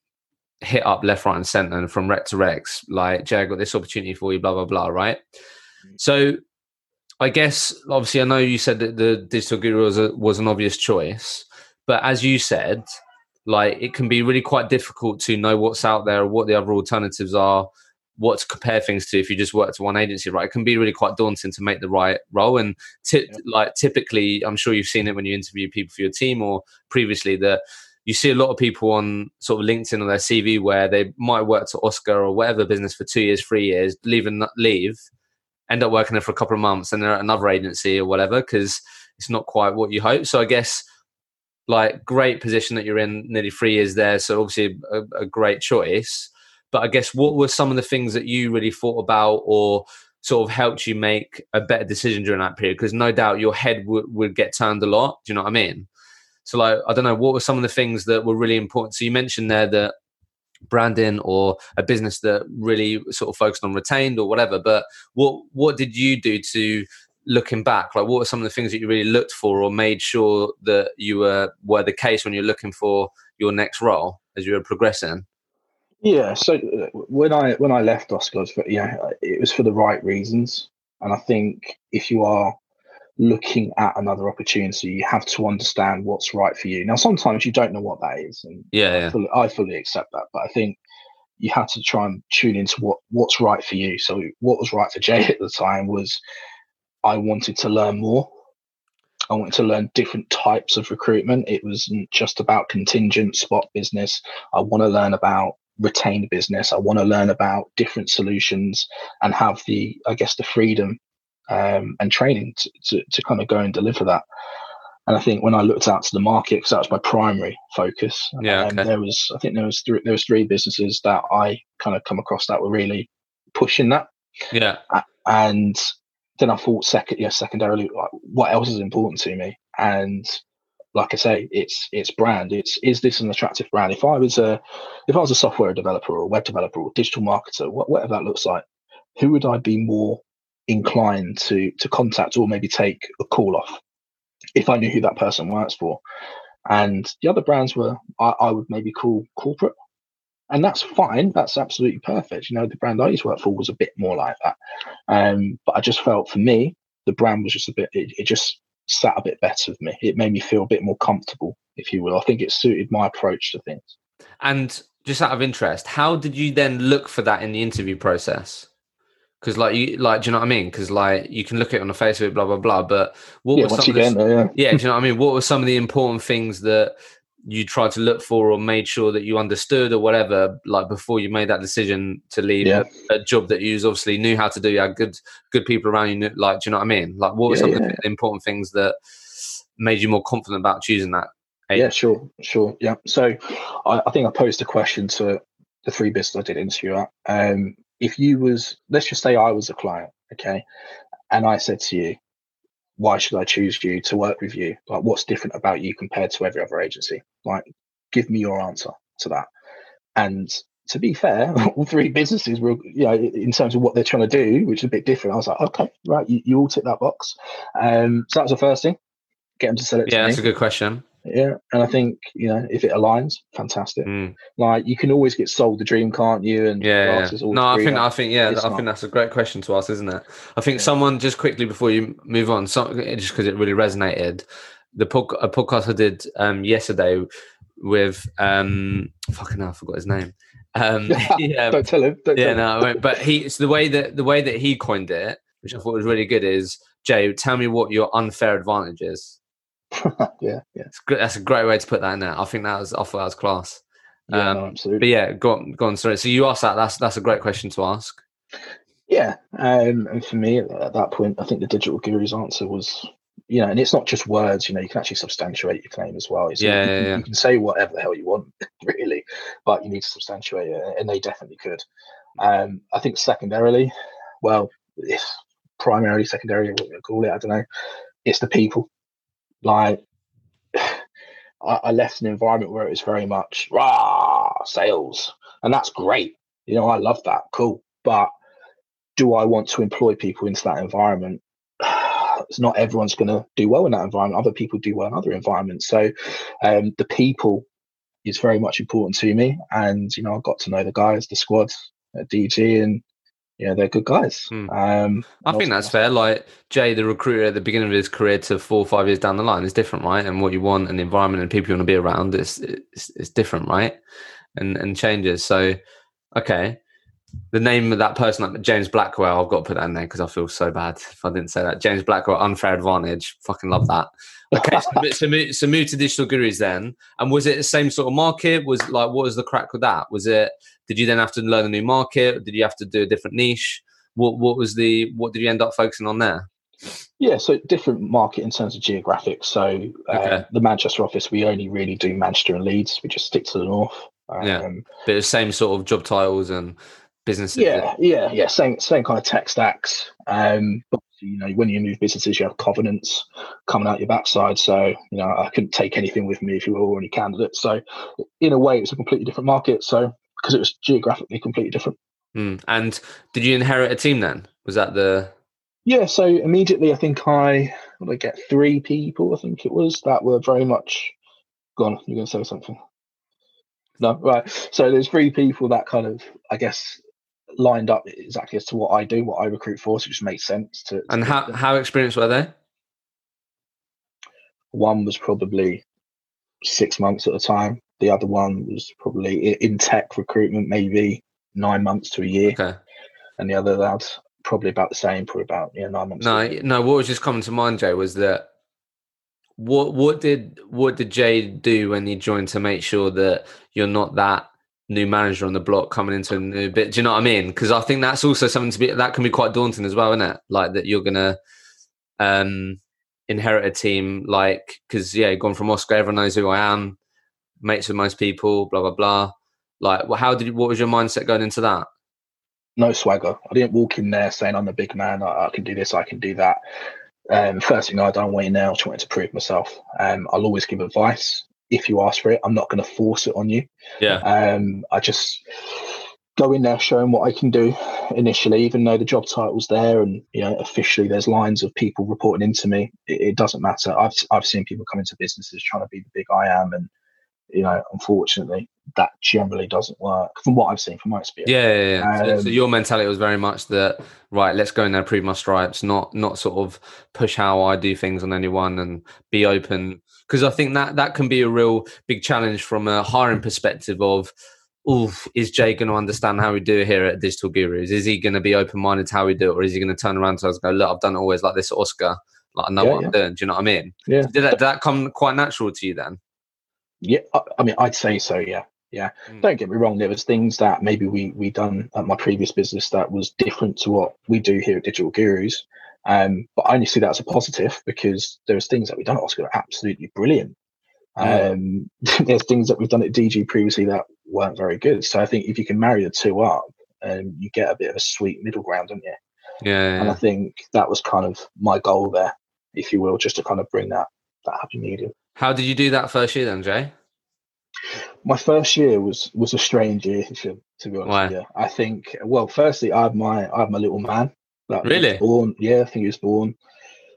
hit up left, right, and centre and from rec to recs. Like Jay, I got this opportunity for you, blah blah blah. Right. Mm. So, I guess obviously, I know you said that the digital guru was a, was an obvious choice, but as you said, like it can be really quite difficult to know what's out there, or what the other alternatives are what to compare things to if you just work to one agency, right? It can be really quite daunting to make the right role. And t- yeah. like typically, I'm sure you've seen it when you interview people for your team or previously that you see a lot of people on sort of LinkedIn or their CV where they might work to Oscar or whatever business for two years, three years, leave and leave, end up working there for a couple of months, and they're at another agency or whatever because it's not quite what you hope. So I guess like great position that you're in, nearly three years there. So obviously a, a great choice. But I guess what were some of the things that you really thought about or sort of helped you make a better decision during that period? Because no doubt your head would, would get turned a lot. Do you know what I mean? So, like, I don't know, what were some of the things that were really important? So, you mentioned there that branding or a business that really sort of focused on retained or whatever. But what what did you do to looking back? Like, what were some of the things that you really looked for or made sure that you were were the case when you're looking for your next role as you were progressing? Yeah, so uh, when I when I left Oscars, for, yeah, it was for the right reasons, and I think if you are looking at another opportunity, you have to understand what's right for you. Now, sometimes you don't know what that is, and yeah, yeah. I, fully, I fully accept that. But I think you have to try and tune into what what's right for you. So, what was right for Jay at the time was I wanted to learn more. I wanted to learn different types of recruitment. It wasn't just about contingent spot business. I want to learn about retain business. I want to learn about different solutions and have the, I guess, the freedom um, and training to, to, to, kind of go and deliver that. And I think when I looked out to the market, because that was my primary focus, yeah, um, okay. there was, I think there was three, there was three businesses that I kind of come across that were really pushing that. Yeah, and then I thought second, yeah, secondarily, like, what else is important to me? And like I say, it's it's brand. It's is this an attractive brand? If I was a if I was a software developer or a web developer or digital marketer, whatever that looks like, who would I be more inclined to to contact or maybe take a call off if I knew who that person works for? And the other brands were I, I would maybe call corporate, and that's fine. That's absolutely perfect. You know, the brand I used to work for was a bit more like that, um, but I just felt for me the brand was just a bit. It, it just sat a bit better with me. It made me feel a bit more comfortable, if you will. I think it suited my approach to things. And just out of interest, how did you then look for that in the interview process? Because like you like, do you know what I mean? Because like you can look at it on the face of it, blah blah blah. But what yeah, some of the, there, yeah. yeah, do you know what I mean? What were some of the important things that you tried to look for or made sure that you understood or whatever like before you made that decision to leave yeah. a, a, job that you obviously knew how to do you had good good people around you like do you know what i mean like what were yeah, some yeah. of the important things that made you more confident about choosing that yeah sure sure yeah so I, I, think i posed a question to the three business i did interview at um if you was let's just say i was a client okay and i said to you why should I choose you to work with you? Like, what's different about you compared to every other agency? Like, give me your answer to that. And to be fair, [laughs] all three businesses were, you know, in terms of what they're trying to do, which is a bit different. I was like, okay, right, you, you all tick that box. Um, so that was the first thing. Get them to sell it. Yeah, that's me. a good question. Yeah, and I think you know if it aligns, fantastic. Mm. Like you can always get sold the dream, can't you? And yeah, yeah. no, I think I think yeah, I not. think that's a great question to ask, isn't it? I think yeah. someone just quickly before you move on, so, just because it really resonated. the pod- a podcast I did um, yesterday with um, fucking hell, I forgot his name. Um, [laughs] yeah, don't tell him. Don't yeah, tell no, but he it's the way that the way that he coined it, which I thought was really good, is Jay. Tell me what your unfair advantage is. [laughs] yeah, yeah. That's a great way to put that in there. I think that was I thought that was class. Yeah, um, no, absolutely. But yeah, go on, go on. Sorry. So you asked that. That's that's a great question to ask. Yeah, um, and for me at that point, I think the Digital Gurus' answer was, you know, and it's not just words. You know, you can actually substantiate your claim as well. Yeah, you, yeah, yeah. you can say whatever the hell you want, [laughs] really, but you need to substantiate it, and they definitely could. Um, I think secondarily, well, if primarily, secondarily, what you call it, I don't know. It's the people. Like, [sighs] I, left an environment where it was very much rah sales, and that's great. You know, I love that. Cool, but do I want to employ people into that environment? [sighs] It's not everyone's going to do well in that environment. Other people do well in other environments. So um, the people is very much important to me. And you know, I got to know the guys, the squad at DG, and yeah, they're good guys. Hmm. Um, I think that's fair. Like Jay, the recruiter at the beginning of his career to four or five years down the line is different, right? And what you want and the environment and people you want to be around is it's, it's different, right? And and changes. So, okay, the name of that person, like James Blackwell, I've got to put that in there because I feel so bad if I didn't say that. James Blackwell, unfair advantage. Fucking love that. Okay, so, [laughs] so, move, so move to Digital Gurus then. And was it the same sort of market? Was like what was the crack with that? Was it? Did you then have to learn a new market? Did you have to do a different niche? What What was the? What did you end up focusing on there? Yeah, so different market in terms of geographic. So uh, okay. the Manchester office, we only really do Manchester and Leeds. We just stick to the north. Um, yeah, but the same sort of job titles and businesses. Yeah, yeah, yeah. Same same kind of tech stacks. Um, but you know, when you move businesses, you have covenants coming out your backside. So you know, I couldn't take anything with me if you were already candidates. So in a way, it's a completely different market. So because it was geographically completely different. Mm. And did you inherit a team then? Was that the? Yeah. So immediately, I think I what I get three people. I think it was that were very much gone. You're going to say something. No, right. So there's three people that kind of, I guess, lined up exactly as to what I do, what I recruit for, so it just makes sense to. to and how how experienced were they? One was probably six months at a time. The other one was probably in tech recruitment, maybe nine months to a year. Okay. And the other lad probably about the same, probably about yeah nine months. No, no. What was just coming to mind, Jay, was that what what did what did Jay do when he joined to make sure that you're not that new manager on the block coming into a new bit. Do you know what I mean? Because I think that's also something to be that can be quite daunting as well, isn't it? Like that you're gonna um inherit a team like because yeah, gone from Oscar, everyone knows who I am, mates with most people, blah blah blah. Like, well, how did you, what was your mindset going into that? No swagger. I didn't walk in there saying I'm a big man. I, I can do this. I can do that. Um, first thing I done went in there, I wanted to prove myself. Um, I'll always give advice if you ask for it. I'm not going to force it on you. Yeah. Um, I just go in there showing what I can do initially, even though the job title's there and you know officially there's lines of people reporting into me. It, it doesn't matter. I've I've seen people come into businesses trying to be the big I am, and you know, unfortunately, that generally doesn't work from what I've seen from my experience. Yeah, yeah, yeah. Um, so, so, um, your mentality was very much that right, let's go in there, prove my stripes, not not sort of push how I do things on anyone, and be open because I think that that can be a real big challenge from a hiring perspective of. Oh, is Jay going to understand how we do it here at Digital Gurus? Is he going to be open minded to how we do it, or is he going to turn around to us and go, "Look, I've done it always like this, Oscar. Like I know yeah, what. I'm doing." Do you know what I mean? Yeah. Did that, did that come quite natural to you then? Yeah, I, mean, I'd say so. Yeah, yeah. Mm. Don't get me wrong. There was things that maybe we we done at my previous business that was different to what we do here at Digital Gurus. Um, but I only see that as a positive because there's things that we've done at Oscar that are absolutely brilliant. Um, [laughs] there's things that we've done at DG previously that weren't very good. So I think if you can marry the two up, um, you get a bit of a sweet middle ground, don't you? Yeah, yeah. And I think that was kind of my goal there, if you will, just to kind of bring that that happy medium. How did you do that first year then, Jay? My first year was was a strange year, to be honest Why? you. I think, well, firstly, I had my I had my little man. That really? born, yeah, I think he was born.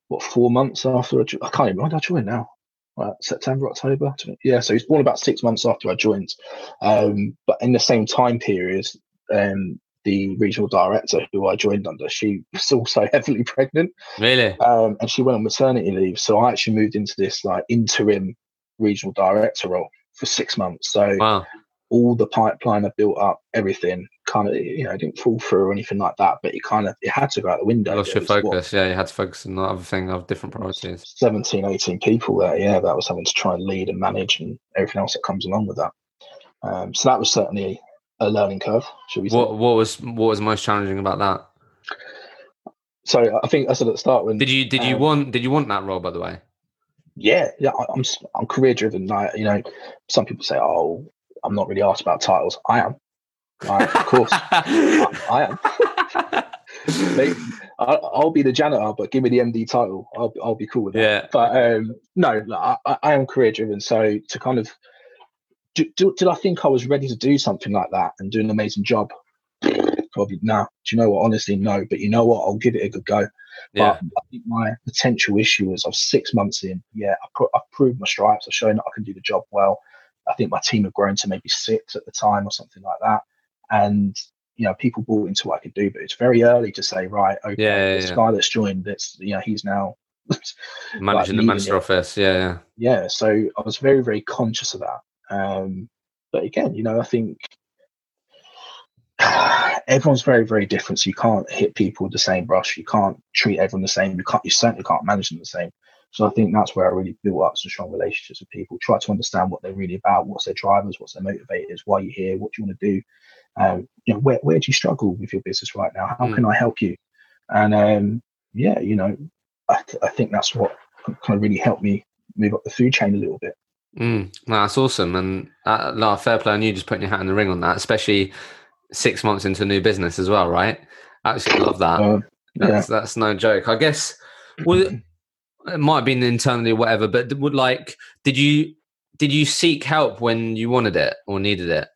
What four months after I, I can't even. When did I join now? Right, September, October. Yeah, so he's born about six months after I joined. Um, but in the same time period, um, the regional director who I joined under, she was also [laughs] heavily pregnant. Really? Um, and she went on maternity leave. So I actually moved into this like interim regional director role for six months. So wow. all the pipeline I built up, everything kind of, you know, didn't fall through or anything like that, but it kind of, it had to go out the window. Lost your focus. What, yeah. You had to focus on other thing of different priorities. 17, 18 people there. Yeah. That was having to try and lead and manage and everything else that comes along with that. Um, so that was certainly a learning curve. Should we? Say. What What was What was most challenging about that? So I think I said at the start when did you did you um, want did you want that role by the way? Yeah, yeah. I'm I'm career driven. Like you know, some people say, "Oh, I'm not really asked about titles." I am. of course, I, I, am. [laughs] I'll, be the janitor, but give me the MD title. I'll I'll be cool with that. Yeah. But um, no, I, I am career driven. So to kind of do, do, did I think I was ready to do something like that and do an amazing job? Probably no. Do you know what? Honestly, no. But you know what? I'll give it a good go. Yeah. But I think my potential issue was I was six months in. Yeah, I put, I've proved my stripes. I've shown that I can do the job well. I think my team had grown to maybe six at the time or something like that. And you know, people bought into what I could do, but it's very early to say, right, okay, yeah, yeah, this yeah. guy that's joined, that's you know, he's now [laughs] managing like, the Manchester office. Yeah, yeah, yeah. So I was very, very conscious of that. Um, but again, you know, I think [sighs] everyone's very, very different. So you can't hit people with the same brush. You can't treat everyone the same. You can't. You certainly can't manage them the same. So I think that's where I really built up some strong relationships with people. Try to understand what they're really about, what's their drivers, what's their motivators, why you're here, what do you want to do. Um, you know, where where do you struggle with your business right now? How mm. can I help you? And um, yeah, you know, I, th- I think that's what kind of really helped me move up the food chain a little bit. Mm, no, that's awesome, and uh, no, fair play on you just putting your hat in the ring on that, especially six months into a new business as well, right? Absolutely love that. Uh, yeah. That's that's no joke. I guess well, it might have been internally or whatever, but would like did you did you seek help when you wanted it or needed it?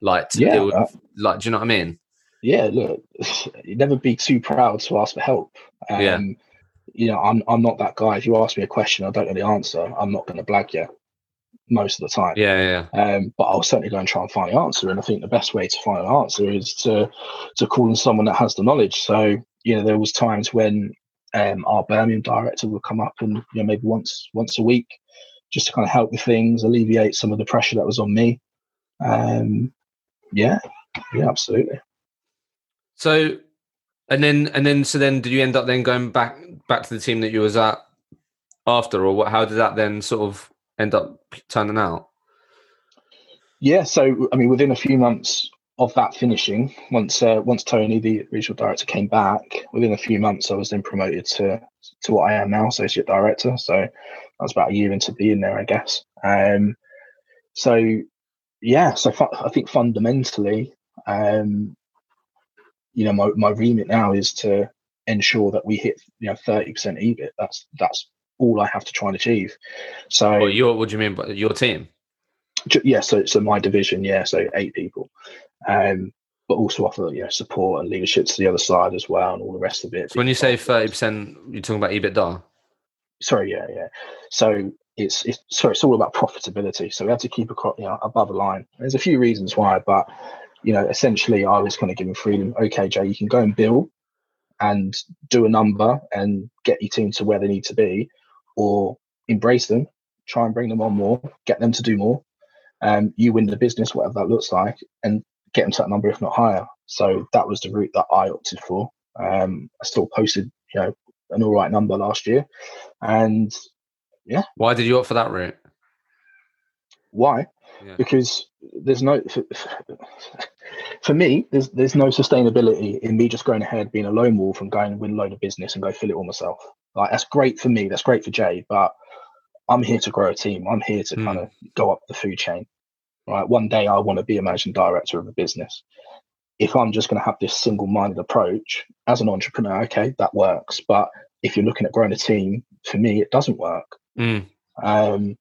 Like to yeah, deal with, uh, like do you know what I mean? Yeah, look, [sighs] you never be too proud to ask for help. Um, yeah. You know, I'm I'm not that guy. If you ask me a question, I don't know the answer. I'm not going to blag you most of the time. Yeah, yeah. Um, but I'll certainly go and try and find the answer. And I think the best way to find an answer is to to call on someone that has the knowledge. So you know, there was times when um, our Birmingham director would come up and you know maybe once once a week, just to kind of help with things, alleviate some of the pressure that was on me. Um, yeah, yeah, absolutely. So, and then and then so then did you end up then going back back to the team that you was at after, or what? How did that then sort of end up turning out? Yeah, so I mean, within a few months of that finishing, once uh, once Tony, the regional director, came back, within a few months, I was then promoted to to what I am now, associate director. So I was about a year into being there, I guess. Um, so yeah, so fu- I think fundamentally, um, you know, my, my remit now is to ensure that we hit you know 30% EBIT. That's that's all I have to try and achieve. So, well, your what do you mean by your team? Yeah, so so my division, yeah, so eight people, um, but also offer you know support and leadership to the other side as well, and all the rest of it. So when you say thirty percent, you're talking about EBITDA. Sorry, yeah, yeah. So it's it's sorry, it's all about profitability. So we have to keep a you know above the line. There's a few reasons why, but you know, essentially, I was kind of given freedom. Okay, Jay, you can go and bill and do a number and get your team to where they need to be, or embrace them, try and bring them on more, get them to do more. Um, you win the business, whatever that looks like, and get them to that number, if not higher. So that was the route that I opted for. Um, I still posted, you know, an all right number last year, and yeah. Why did you opt for that route? Why? Yeah. Because there's no for, me. There's there's no sustainability in me just going ahead being a lone wolf and going and win a load of business and go fill it all myself. Like that's great for me. That's great for Jay. But I'm here to grow a team. I'm here to mm. kind of go up the food chain. Right. One day I want to be a managing director of a business. If I'm just going to have this single-minded approach as an entrepreneur, okay, that works. But if you're looking at growing a team, for me, it doesn't work. Mm. Um,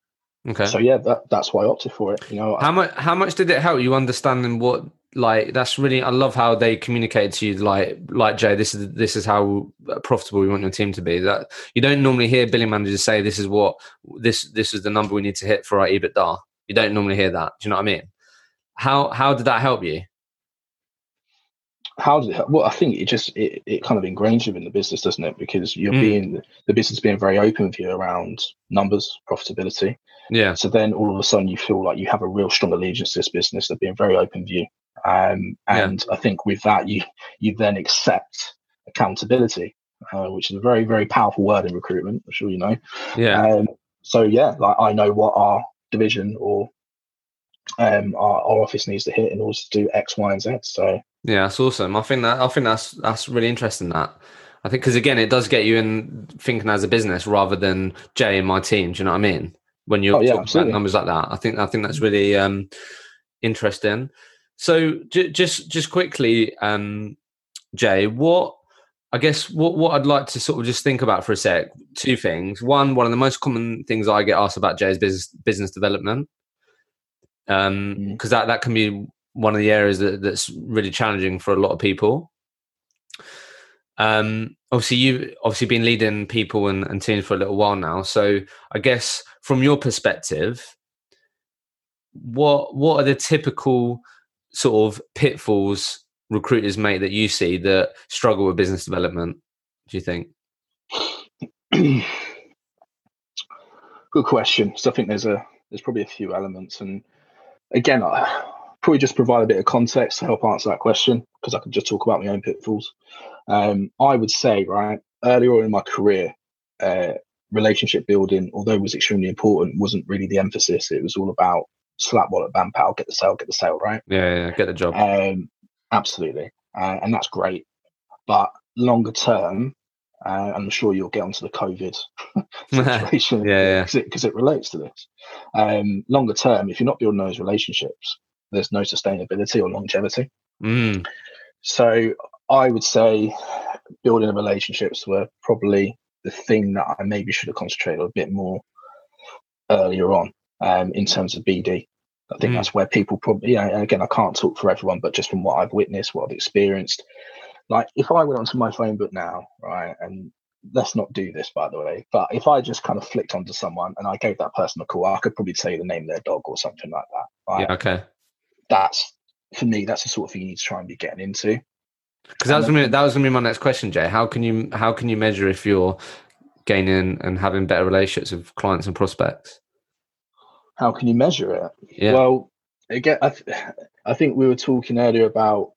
okay. So yeah, that, that's why I opted for it. You know, how much how much did it help you understanding what like that's really I love how they communicate to you like like Jay this is this is how profitable we want your team to be that you don't normally hear billing managers say this is what this this is the number we need to hit for our EBITDA you don't normally hear that do you know what I mean how how did that help you how did it, help? well i think it just it, it kind of ingrains you in the business doesn't it because you're mm. being the business being very open with you around numbers profitability yeah so then all of a sudden you feel like you have a real strong allegiance to this business they're being very open you um, and yeah. i think with that you you then accept accountability uh, which is a very very powerful word in recruitment i'm sure you know yeah um, so yeah like i know what our division or um, our, our office needs to hit in order to do X, Y, and Z. So yeah, that's awesome. I think that I think that's that's really interesting. That I think because again, it does get you in thinking as a business rather than Jay and my team. Do you know what I mean? When you're oh, yeah, talking about numbers like that, I think I think that's really um, interesting. So j- just just quickly, um, Jay, what I guess what what I'd like to sort of just think about for a sec. Two things. One, one of the most common things I get asked about Jay is business business development, because um, mm. that that can be one of the areas that, that's really challenging for a lot of people. Um, obviously, you've obviously been leading people and, and teams for a little while now. So, I guess from your perspective, what what are the typical sort of pitfalls recruiters make that you see that struggle with business development? Do you think? [clears throat] Good question. So I think there's a there's probably a few elements, and again, I, probably just provide a bit of context to help answer that question because I could just talk about my own pitfalls. Um, I would say, right, earlier in my career, uh, relationship building, although it was extremely important, wasn't really the emphasis. It was all about slap wallet, bam, pal, get the sale, get the sale, right? Yeah, yeah, get the job. Um, absolutely, uh, and that's great. But longer term, uh, I'm sure you'll get onto the COVID [laughs] situation, yeah, because yeah. it, it, relates to this. Um, longer term, if you're not building those relationships, there's no sustainability or longevity. Mm. So I would say building relationships were probably the thing that I maybe should have concentrated a bit more earlier on um, in terms of BD. I think mm. that's where people probably, yeah, again, I can't talk for everyone, but just from what I've witnessed, what I've experienced, like if I went onto my phone book now, right, and let's not do this by the way, but if I just kind of flicked onto someone and I gave that person a call, I could probably tell you the name of their dog or something like that. Right? Yeah, okay that's for me, that's the sort of thing you need to try and be getting into. Because that was gonna be, that was gonna be my next question, Jay. How can you how can you measure if you're gaining and having better relationships with clients and prospects? How can you measure it? Yeah. Well, again, I, th- I think we were talking earlier about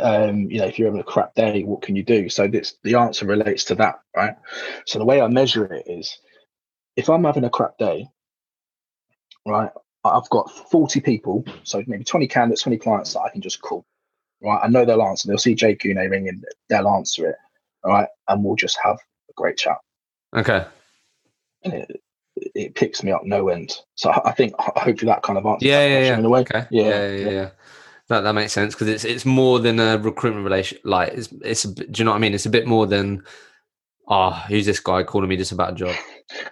um, you know, if you're having a crap day, what can you do? So this the answer relates to that, right? So the way I measure it is if I'm having a crap day, right, I've got 40 people, so maybe 20 candidates, 20 clients that I can just call. Right. I know they'll answer. They'll see Jay Guney ring and they'll answer it. All right. And we'll just have a great chat. Okay. And it, it picks me up no end. So I think hopefully that kind of answers yeah, yeah, yeah. in a way. Okay. Yeah, yeah, yeah. yeah. yeah. That, that makes sense because it's it's more than a recruitment relation. Like it's it's do you know what I mean? It's a bit more than oh, who's this guy calling me just about a job?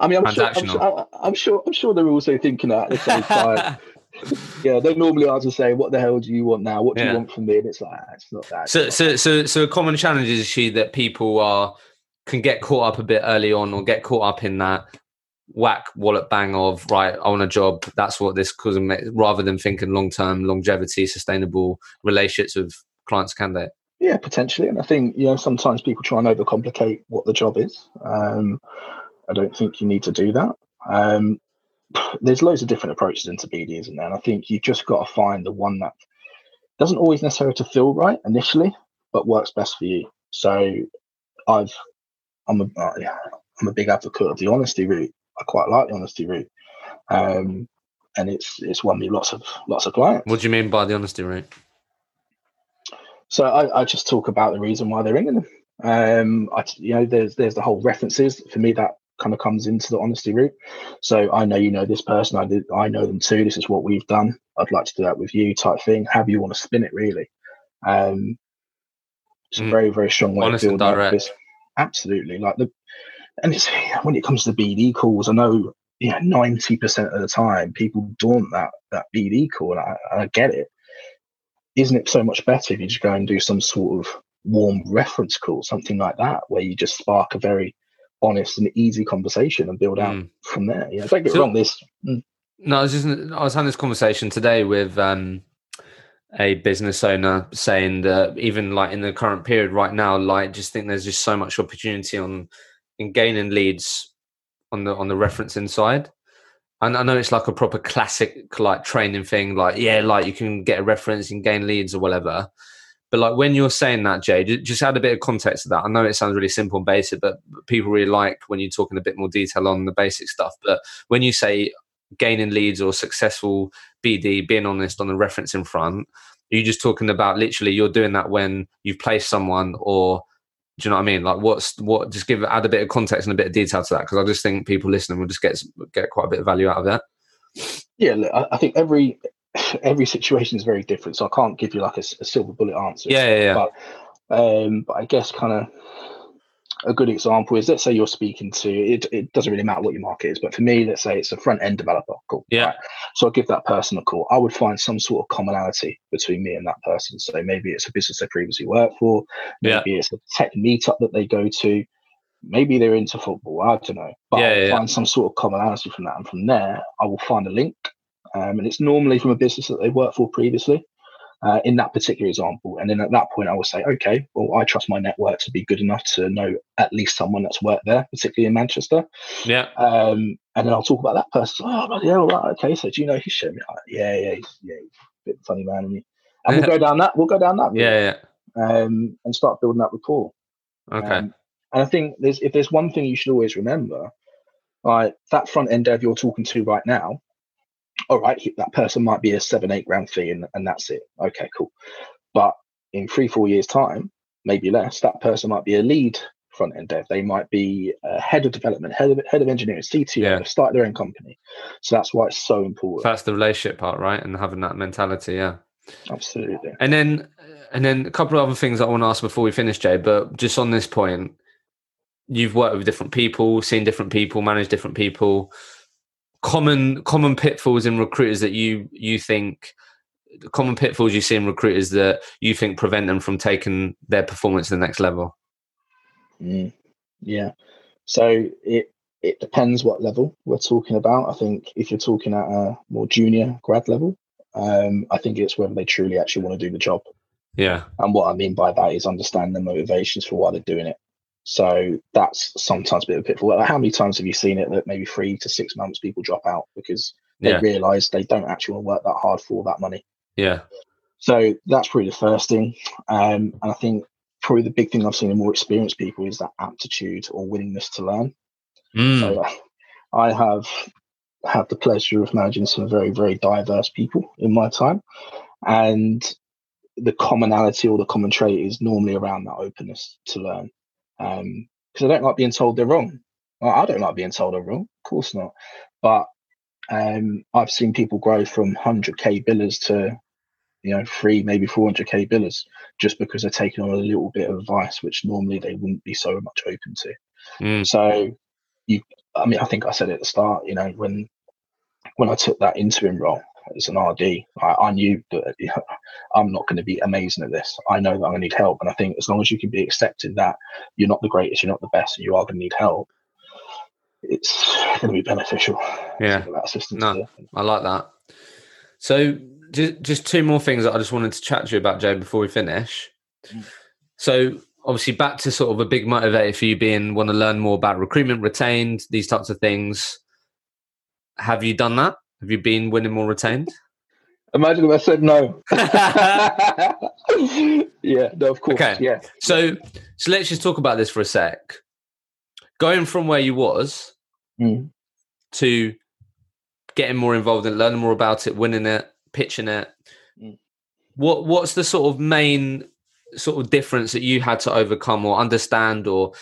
I mean, I'm sure, I'm sure, I'm sure, I'm sure, they're also thinking that at the same [laughs] time. Yeah, they normally are to say, "What the hell do you want now? What do yeah. you want from me?" And it's like, ah, it's not that. So, so, so, so, a common challenge is she that people are can get caught up a bit early on, or get caught up in that whack wallet bang of right. I want a job. That's what this cause rather than thinking long term, longevity, sustainable relationships with clients, can they Yeah, potentially. And I think, you know, sometimes people try and overcomplicate what the job is. Um, I don't think you need to do that. Um, there's loads of different approaches into BD, isn't there? And I think you've just got to find the one that doesn't always necessarily to feel right initially, but works best for you. So I've, I'm a, uh, I'm a big advocate of the honesty route. I quite like the honesty route. Um, and it's it's won me lots of lots of clients. What do you mean by the honesty route? So I, I just talk about the reason why they're ringing them. Um, I, you know, there's there's the whole references for me that kind of comes into the honesty route. So I know you know this person, I did, I know them too. This is what we've done. I'd like to do that with you, type thing. However you want to spin it, really. Um, it's mm. a very very strong way Honest of building this. Absolutely, like the and it's when it comes to BD calls, I know yeah, ninety percent of the time people daunt that that BD call, and I, I get it isn't it so much better if you just go and do some sort of warm reference call, something like that, where you just spark a very honest and easy conversation and build out mm. from there. Yeah, don't get so, wrong. This. Mm. No, I was just I was having this conversation today with um a business owner saying that even like in the current period right now, like just think there's just so much opportunity on in gaining leads on the on the reference inside. And I know it's like a proper classic like training thing, like yeah, like you can get a reference and gain leads or whatever. But like when you're saying that, Jay, just add a bit of context to that. I know it sounds really simple and basic, but people really like when you're talking a bit more detail on the basic stuff. But when you say gaining leads or successful BD, being honest on the referencing front, are you just talking about literally you're doing that when you've placed someone or do you know what I mean? Like, what's what? Just give add a bit of context and a bit of detail to that because I just think people listening will just get get quite a bit of value out of that. Yeah, look, I think every [laughs] every situation is very different, so I can't give you like a, a silver bullet answer. Yeah, yeah, yeah. But, um, but I guess kind of a good example is let's say you're speaking to it, it doesn't really matter what your market is but for me let's say it's a front end developer cool yeah right? so i'll give that person a call i would find some sort of commonality between me and that person so maybe it's a business they previously worked for maybe yeah. it's a tech meetup that they go to maybe they're into football i don't know but yeah, yeah, find some sort of commonality from that and from there i will find a link um, and it's normally from a business that they worked for previously uh, in that particular example. And then at that point, I will say, okay, well, I trust my network to be good enough to know at least someone that's worked there, particularly in Manchester. Yeah. Um, and then I'll talk about that person. Oh, bloody hell, right, okay. So do you know Hisham? Like, yeah, yeah, he's, yeah, he's a bit funny man. And, and we'll go [laughs] down that. We'll go down that. Route, yeah, yeah. Um, and start building that rapport. Okay. Um, and I think there's if there's one thing you should always remember, like that front end dev you're talking to right now, all right, that person might be a seven, eight grand fee and, and that's it. Okay, cool. But in three, four years' time, maybe less, that person might be a lead front end dev. They might be a head of development, head of head of engineering, CTO, yeah. start their own company. So that's why it's so important. That's the relationship part, right? And having that mentality, yeah. Absolutely. And then and then a couple of other things I want to ask before we finish, Jay, but just on this point, you've worked with different people, seen different people, managed different people common common pitfalls in recruiters that you you think common pitfalls you see in recruiters that you think prevent them from taking their performance to the next level? Mm, yeah. So it it depends what level we're talking about. I think if you're talking at a more junior grad level um, i think it's whether they truly actually want to do the job. Yeah. And what i mean by that is understand the motivations for why they're doing it so that's sometimes a bit of a pitfall. Like how many times have you seen it that maybe three to six months people drop out because they yeah. realise they don't actually want to work that hard for that money? Yeah. So that's probably the first thing. Um, and I think probably the big thing I've seen in more experienced people is that aptitude or willingness to learn. Mm. So uh, I have had the pleasure of managing some very, very diverse people in my time. And the commonality or the common trait is normally around that openness to learn because um, I don't like being told they're wrong. I don't like being told they're wrong, of course not. But um, I've seen people grow from 100k billers to you know three, maybe 400k billers just because they're taking on a little bit of advice, which normally they wouldn't be so much open to. Mm. So you, I mean, I think I said at the start, you know, when when I took that interim role, as an RD, I, I knew that you [laughs] know, I'm not going to be amazing at this. I know that I'm going to need help, and I think as long as you can be accepted that you're not the greatest, you're not the best, and you are going to need help, it's going to be beneficial. Yeah. No, I like that. So, just, just two more things that I just wanted to chat to you about, Joe, before we finish. Mm. So, obviously, back to sort of a big motivator for you being want to learn more about recruitment, retained, these types of things. Have you done that? Have you been winning more retained? Imagine if I said no. [laughs] yeah, no, of course. Okay. Yeah. So so let's just talk about this for a sec. Going from where you was mm. to getting more involved in learning more about it, winning it, pitching it. Mm. What what's the sort of main sort of difference that you had to overcome or understand or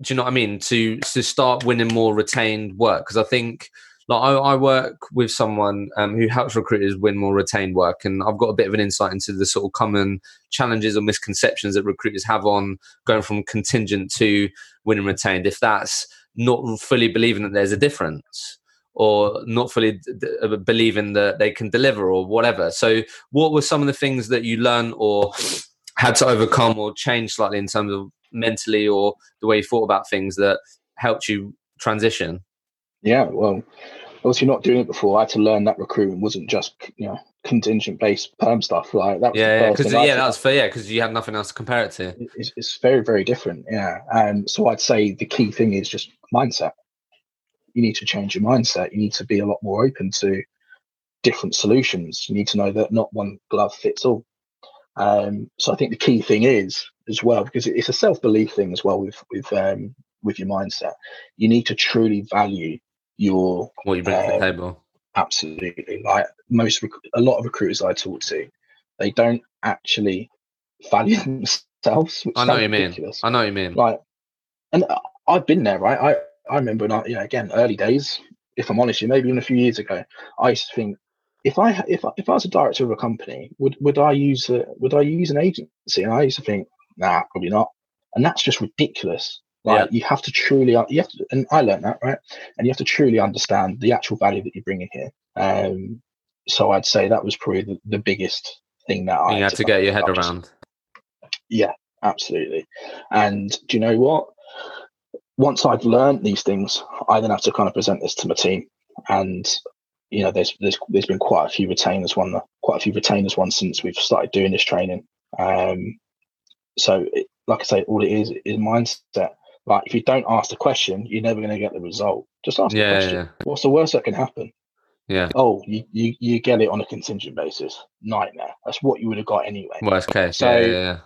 do you know what I mean to to start winning more retained work? Because I think like I, I work with someone um, who helps recruiters win more retained work, and I've got a bit of an insight into the sort of common challenges or misconceptions that recruiters have on going from contingent to winning retained. If that's not fully believing that there's a difference, or not fully d- uh, believing that they can deliver, or whatever. So, what were some of the things that you learned or had to overcome or change slightly in terms of mentally or the way you thought about things that helped you transition? Yeah, well, obviously not doing it before. I had to learn that recruitment wasn't just you know contingent based perm stuff. Like that. Was yeah, because yeah, yeah, that's fair. Yeah, because you had nothing else to compare it to. It's, it's very very different. Yeah, and so I'd say the key thing is just mindset. You need to change your mindset. You need to be a lot more open to different solutions. You need to know that not one glove fits all. Um, so I think the key thing is as well because it's a self belief thing as well with with um, with your mindset. You need to truly value your what you bring um, to the um, table. Absolutely, like most rec- a lot of recruiters I talk to, they don't actually value [laughs] themselves. I know what you ridiculous. mean. I know what you mean. Like, and I've been there, right? I I remember, not, you know, again, early days. If I'm honest, you maybe even a few years ago, I used to think if I if I, if I was a director of a company, would would I use a, would I use an agency? And I used to think, nah, probably not. And that's just ridiculous. Like yeah. you have to truly, you have to, and I learned that right. And you have to truly understand the actual value that you're bringing here. Um, so I'd say that was probably the, the biggest thing that I you had to, to get your head around. Yeah, absolutely. And do you know what? Once I've learned these things, I then have to kind of present this to my team. And you know, there's there's there's been quite a few retainers one, quite a few retainers one since we've started doing this training. Um, so, it, like I say, all it is is mindset. Like if you don't ask the question, you're never going to get the result. Just ask yeah, the question. Yeah. What's the worst that can happen? Yeah. Oh, you, you you get it on a contingent basis. Nightmare. That's what you would have got anyway. Worst case. So, yeah, yeah,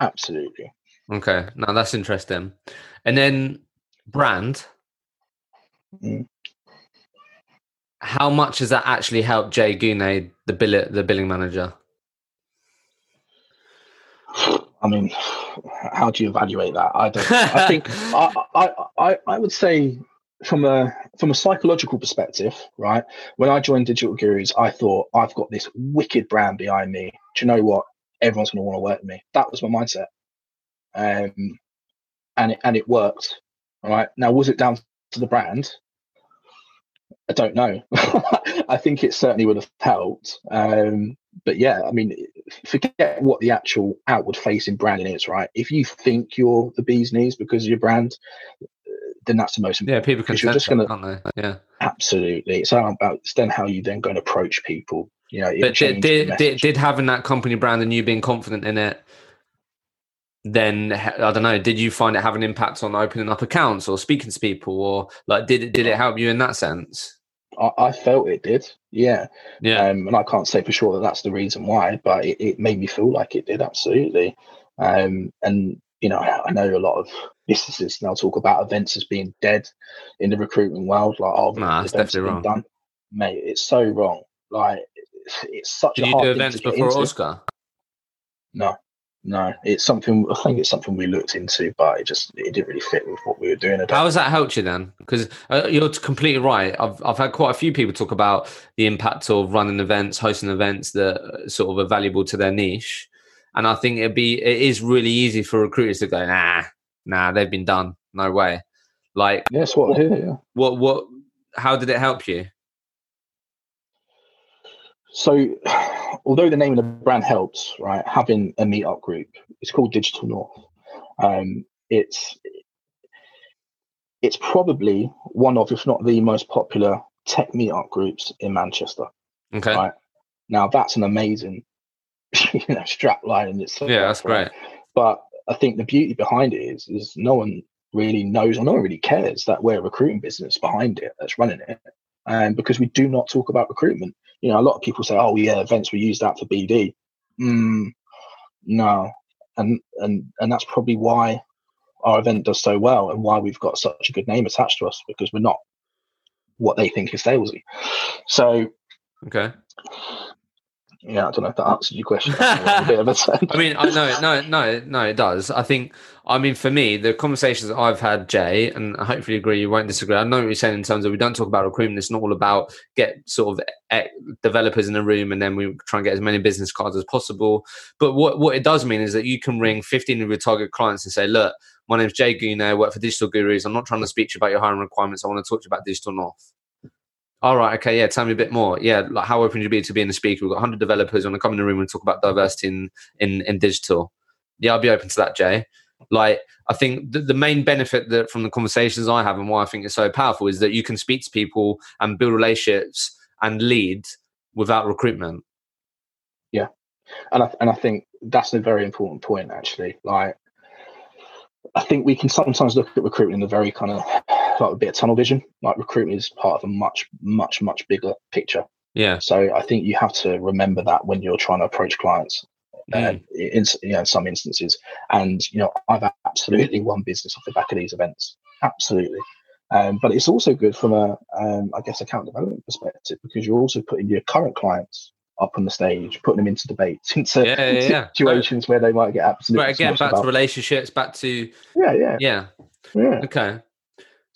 Absolutely. Okay. Now that's interesting. And then brand. Mm how much has that actually helped Jay Guney, the bill the billing manager? I mean, how do you evaluate that? I don't. I think [laughs] I, I, I, I would say from a from a psychological perspective, right? When I joined Digital Gurus, I thought I've got this wicked brand behind me. Do you know what? Everyone's going to want to work with me. That was my mindset, um, and it and it worked. All right. Now, was it down to the brand? I don't know. [laughs] I think it certainly would have helped. Um, but yeah, I mean, forget what the actual outward facing branding is, right? If you think you're the bee's knees because of your brand, then that's the most important. Yeah, people can you're just gonna, aren't they? Yeah, absolutely. It's all about it's then how you then go and approach people. You know, but did did, did, did having that company brand and you being confident in it then I don't know. Did you find it have an impact on opening up accounts or speaking to people, or like did it did it help you in that sense? I, I felt it did, yeah, yeah. Um, and I can't say for sure that that's the reason why, but it, it made me feel like it did absolutely. Um, and you know, I know a lot of businesses now talk about events as being dead in the recruitment world. Like, oh, nah, that's definitely wrong, done. mate. It's so wrong. Like, it's, it's such. Did a you hard do events before Oscar? No, no, it's something. I think it's something we looked into, but it just it didn't really fit with what we were doing. How has that helped you then? Because uh, you're completely right. I've I've had quite a few people talk about the impact of running events, hosting events that sort of are valuable to their niche, and I think it'd be it is really easy for recruiters to go, nah, nah, they've been done, no way. Like, yes, what, what, yeah. what, what, how did it help you? So, although the name of the brand helps, right, having a meetup group, it's called Digital North. Um, it's it's probably one of, if not the most popular tech meetup groups in Manchester. Okay. Right. Now that's an amazing, [laughs] you know, strap line in itself. Yeah, that's great. But I think the beauty behind it is, is no one really knows or no one really cares that we're a recruiting business behind it that's running it. And because we do not talk about recruitment you know, a lot of people say, "Oh, yeah, events we use that for BD." Mm, no, and and and that's probably why our event does so well and why we've got such a good name attached to us because we're not what they think is salesy. So, okay, yeah, I don't know if that answers your question. [laughs] I mean, I no, no, no, no, it does. I think, I mean, for me, the conversations I've had, Jay, and I hopefully agree, you won't disagree. I know what you're saying in terms of we don't talk about recruitment. It's not all about get sort of eh, developers in a room and then we try and get as many business cards as possible. But what, what it does mean is that you can ring 15 of your target clients and say, look, my name's Jay Guney, I work for Digital Gurus. I'm not trying to speak to you about your hiring requirements. I want to talk to you about Digital North. All right. Okay. Yeah. Tell me a bit more. Yeah. Like how open you be to being a speaker? We've got 100 developers on in the room and talk about diversity in, in, in digital. Yeah, I'll be open to that, Jay. like i think the, the main benefit that from the conversations i have and why i think it's so powerful is that you can speak to people and build relationships and lead without recruitment yeah and I, and I think that's a very important point actually like I think we can sometimes look at recruitment in a very kind of like a bit of tunnel vision. Like recruitment is part of a much, much, much bigger picture. Yeah. So I think you have to remember that when you're trying to approach clients. Mm. Uh, in you know some instances, and you know I've absolutely won business off the back of these events, absolutely. Um, but it's also good from a, um, I guess, account development perspective because you're also putting your current clients up on the stage, putting them into debates, [laughs] into yeah, yeah, yeah. situations where they might get absolutely. Right, again, back about. to relationships, back to yeah, yeah, yeah, yeah. Okay.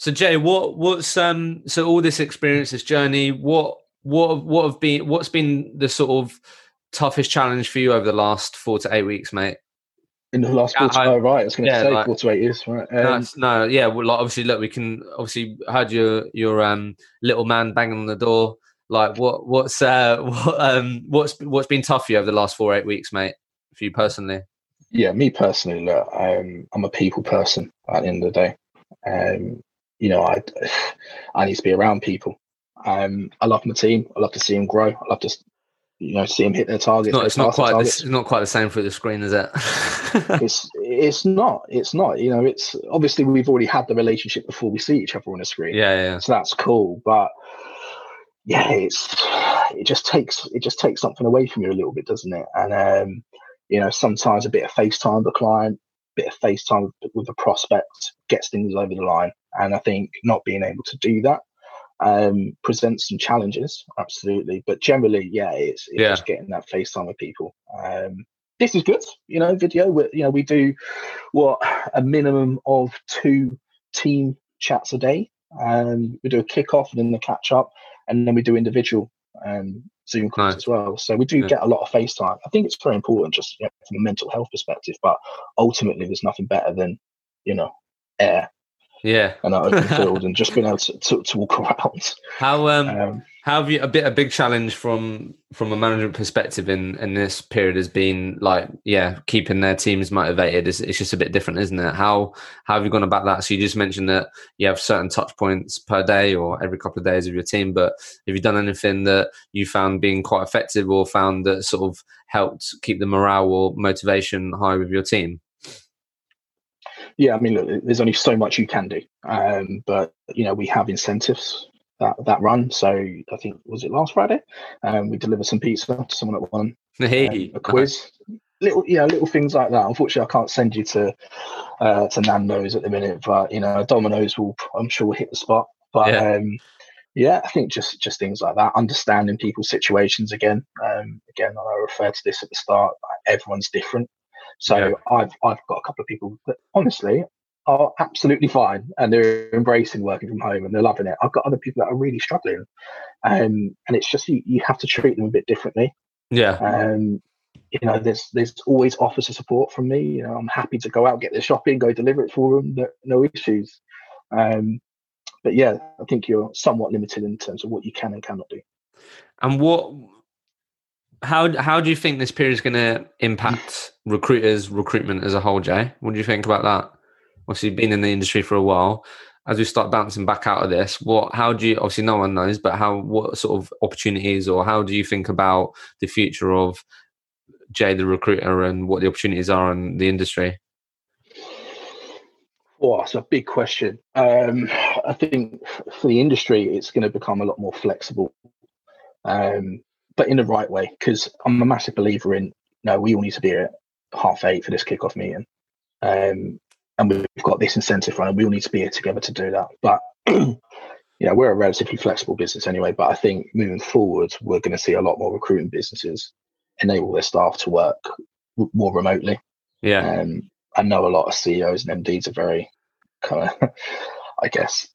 So Jay, what what's um so all this experience, this journey, what what what have been what's been the sort of toughest challenge for you over the last four to eight weeks, mate? In the last four to oh, right, I was going to yeah, say like, four to eight years, right? Um, no, no, yeah. Well, like obviously, look, we can obviously heard your your um little man banging on the door like what what's uh [laughs] what um what's what's been tough for you over the last four eight weeks, mate? For you personally? Yeah, me personally, look, um, I'm a people person at the end of the day. Um, you know, I [sighs] I need to be around people. Um, I love my team. I love to see them grow. I love to, you know, see them hit their targets. It's not, it's not quite. This, it's not quite the same through the screen, is it? [laughs] it's it's not. It's not. You know, it's obviously we've already had the relationship before we see each other on a screen. Yeah, yeah. So that's cool, but yeah, it's it just takes it just takes something away from you a little bit, doesn't it? And um, you know, sometimes a bit of FaceTime with the client, a bit of FaceTime with, with the prospect gets things over the line. And I think not being able to do that um, presents some challenges, absolutely. But generally, yeah, it's, it's yeah. just getting that face time with people. Um, this is good, you know, video. We, you know, we do what a minimum of two team chats a day. Um, we do a kickoff and then the catch up and then we do individual um, Zoom calls nice. as well. So we do yeah. get a lot of face time. I think it's very important, just you know, from a mental health perspective. But ultimately, there's nothing better than you know air yeah, and that open [laughs] field, and just being able to, to, to walk around. How um, um, how have you a bit a big challenge from from a management perspective in in this period has been like yeah keeping their teams motivated. It's, it's just a bit different, isn't it? How how have you gone about that? So you just mentioned that you have certain touch points per day or every couple of days of your team, but have you done anything that you found being quite effective or found that sort of helped keep the morale or motivation high with your team? Yeah, I mean, look, there's only so much you can do, um, but you know we have incentives that that run. So I think was it last Friday? Um, we delivered some pizza to someone that won hey. um, a quiz. Little, yeah, little things like that. Unfortunately, I can't send you to uh, to Nando's at the minute, but you know, Domino's will, I'm sure, will hit the spot. But yeah. Um, yeah, I think just just things like that, understanding people's situations again. Um, again, I referred to this at the start. Everyone's different. So yeah. I've I've got a couple of people that honestly are absolutely fine and they're embracing working from home and they're loving it. I've got other people that are really struggling, um, and it's just you, you have to treat them a bit differently. Yeah. Um, you know, there's there's always offers of support from me. You know, I'm happy to go out, get their shopping, go deliver it for them. No, no issues. Um, but yeah, I think you're somewhat limited in terms of what you can and cannot do. And what how how do you think this period is going to impact recruiters recruitment as a whole jay what do you think about that obviously you've been in the industry for a while as we start bouncing back out of this what how do you obviously no one knows but how what sort of opportunities or how do you think about the future of jay the recruiter and what the opportunities are in the industry Oh, it's a big question. Um, I think for the industry, it's going to become a lot more flexible. Um, but in the right way, because I'm a massive believer in no, we all need to be at half eight for this kickoff meeting. Um, and we've got this incentive running. We all need to be here together to do that. But [clears throat] you know, we're a relatively flexible business anyway. But I think moving forward, we're going to see a lot more recruiting businesses enable their staff to work more remotely. Yeah. Um, I know a lot of CEOs and MDs are very kind of, [laughs] I guess,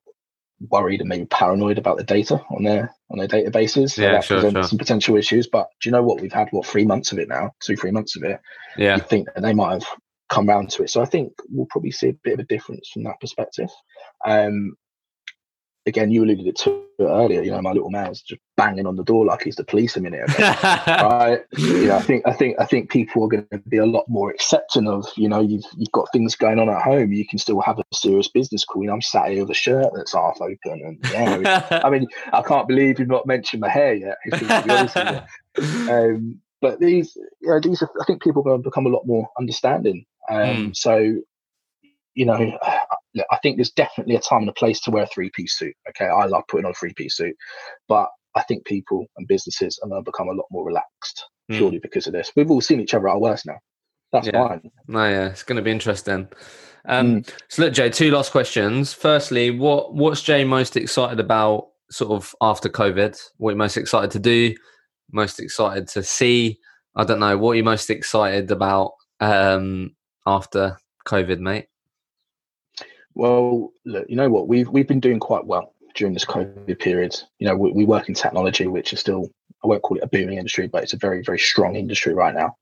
worried and maybe paranoid about the data on their on their databases. So yeah, that sure, presents sure. some potential issues. But do you know what? We've had what three months of it now, two, three months of it. Yeah. You think that they might have come round to it. So I think we'll probably see a bit of a difference from that perspective. Um again, you alluded it to earlier. You know, my little man's just banging on the door like he's the police a minute ago. [laughs] right? You know, I think I think I think people are going to be a lot more accepting of. You know, you've you've got things going on at home. You can still have a serious business call. You know, I'm sat here with a shirt that's half open, and yeah. [laughs] I mean, I can't believe you've not mentioned my hair yet. [laughs] Um, but these, you know, these, are, I think people are going to become a lot more understanding. Um, mm. So, you know, I think there's definitely a time and a place to wear a three piece suit. Okay, I love putting on a three piece suit, but I think people and businesses are going to become a lot more relaxed mm. purely because of this. We've all seen each other at our worst now. That's yeah. fine. No, yeah, it's going to be interesting. Um, mm. So, look, Jay, two last questions. Firstly, what what's Jay most excited about, sort of after COVID? What you most excited to do? Most excited to see? I don't know. What are you most excited about um, after COVID, mate? Well, look, you know what? We've we've been doing quite well during this COVID period. You know, we, we, work in technology, which is still I won't call it a booming industry, but it's a very very strong industry right now.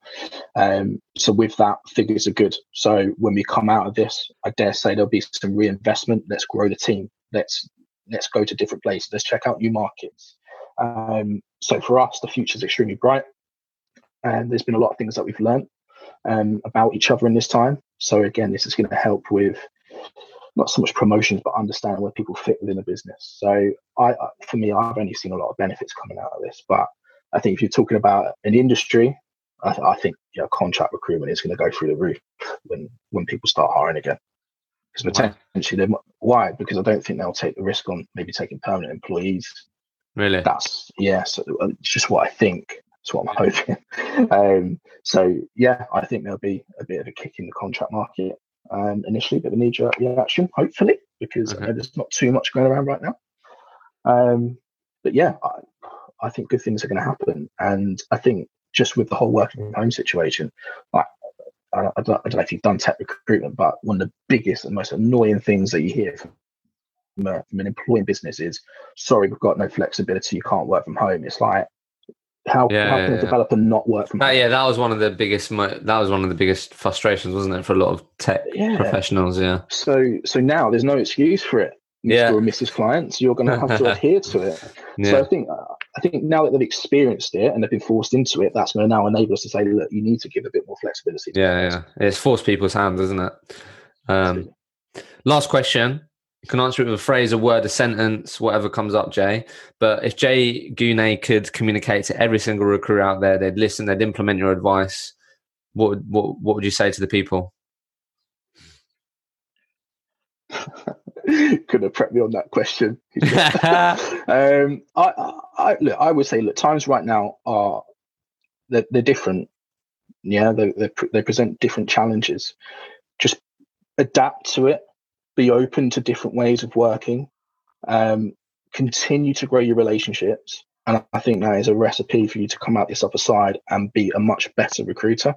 Um, so with that, figures are good. So when we come out of this, I dare say there'll be some reinvestment. Let's grow the team. Let's let's go to different places. Let's check out new markets. Um, so for us, the future is extremely bright, and there's been a lot of things that we've learned um, about each other in this time. So again, this is going to help with not so much promotions, but understanding where people fit within a business. So I, for me, I've only seen a lot of benefits coming out of this. But I think if you're talking about an industry, I, th- I think you know, contract recruitment is going to go through the roof when when people start hiring again. Because potentially, they why? Because I don't think they'll take the risk on maybe taking permanent employees. Really? That's. Yeah, so it's just what I think. That's what I'm [laughs] hoping. um, so yeah, I think there'll be a bit of a kick in the contract market um, initially, but a knee jerk reaction, hopefully, because okay. there's not too much going around right now. Um, but yeah, I, I think good things are going to happen. And I think just with the whole working from home situation, like, I, I, don't, I don't know if you've done tech recruitment, but one of the biggest and most annoying things that you hear from, from, from an employing business is, sorry, we've got no flexibility, you can't work from home. It's like, how, yeah, how can yeah, a developer not work from that, yeah that was one of the biggest that was one of the biggest frustrations wasn't it for a lot of tech yeah. professionals yeah so so now there's no excuse for it Mr. yeah. or Mrs. Clients, you're going to have to [laughs] adhere to it. Yeah. So I think I think now that they've experienced it and they've been forced into it, that's going to now enable us to say, look, you need to give a bit more flexibility. Yeah, yeah, it's forced people's hands, isn't it? Um, last question: you can answer it with a phrase, a word, a sentence, whatever comes up, Jay. But if Jay Guney could communicate to every single recruiter out there, they'd listen, they'd implement your advice. What would, what, what would you say to the people? [laughs] Could have prepped me on that question. [laughs] um, I, I, look, I would say, look, times right now are they're, they're different. Yeah, they, they, they present different challenges. Just adapt to it be open to different ways of working, um, continue to grow your relationships. And I think that is a recipe for you to come out this other side and be a much better recruiter.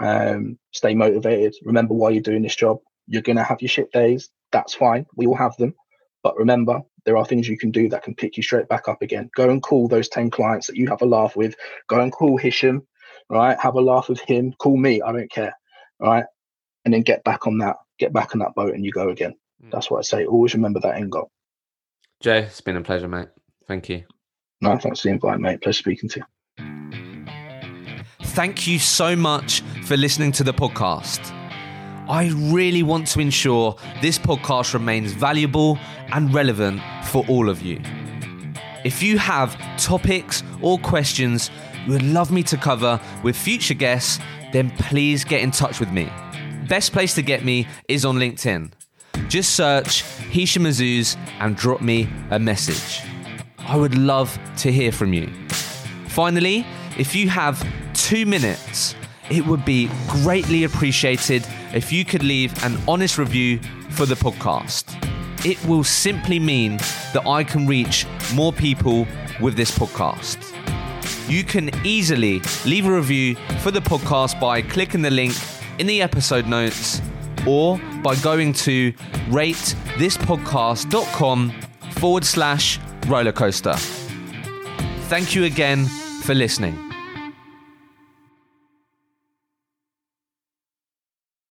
Um, stay motivated. Remember why you're doing this job. You're going to have your shit days. That's fine. We all have them. But remember, there are things you can do that can pick you straight back up again. Go and call those 10 clients that you have a laugh with. Go and call Hisham, right? Have a laugh with him. Call me. I don't care. Right. And then get back on that get back on that boat and you go again. Mm. That's what I say. Always remember that end goal. Jay, it's been a pleasure, mate. Thank you. No, thanks for the invite, mate. Pleasure speaking to you. Thank you so much for listening to the podcast. I really want to ensure this podcast remains valuable and relevant for all of you. If you have topics or questions you would love me to cover with future guests, then please get in touch with me. Best place to get me is on LinkedIn. Just search Hisham Azuz and drop me a message. I would love to hear from you. Finally, if you have two minutes, it would be greatly appreciated if you could leave an honest review for the podcast. It will simply mean that I can reach more people with this podcast. You can easily leave a review for the podcast by clicking the link in the episode notes or by going to ratethispodcast.com forward slash rollercoaster. Thank you again for listening.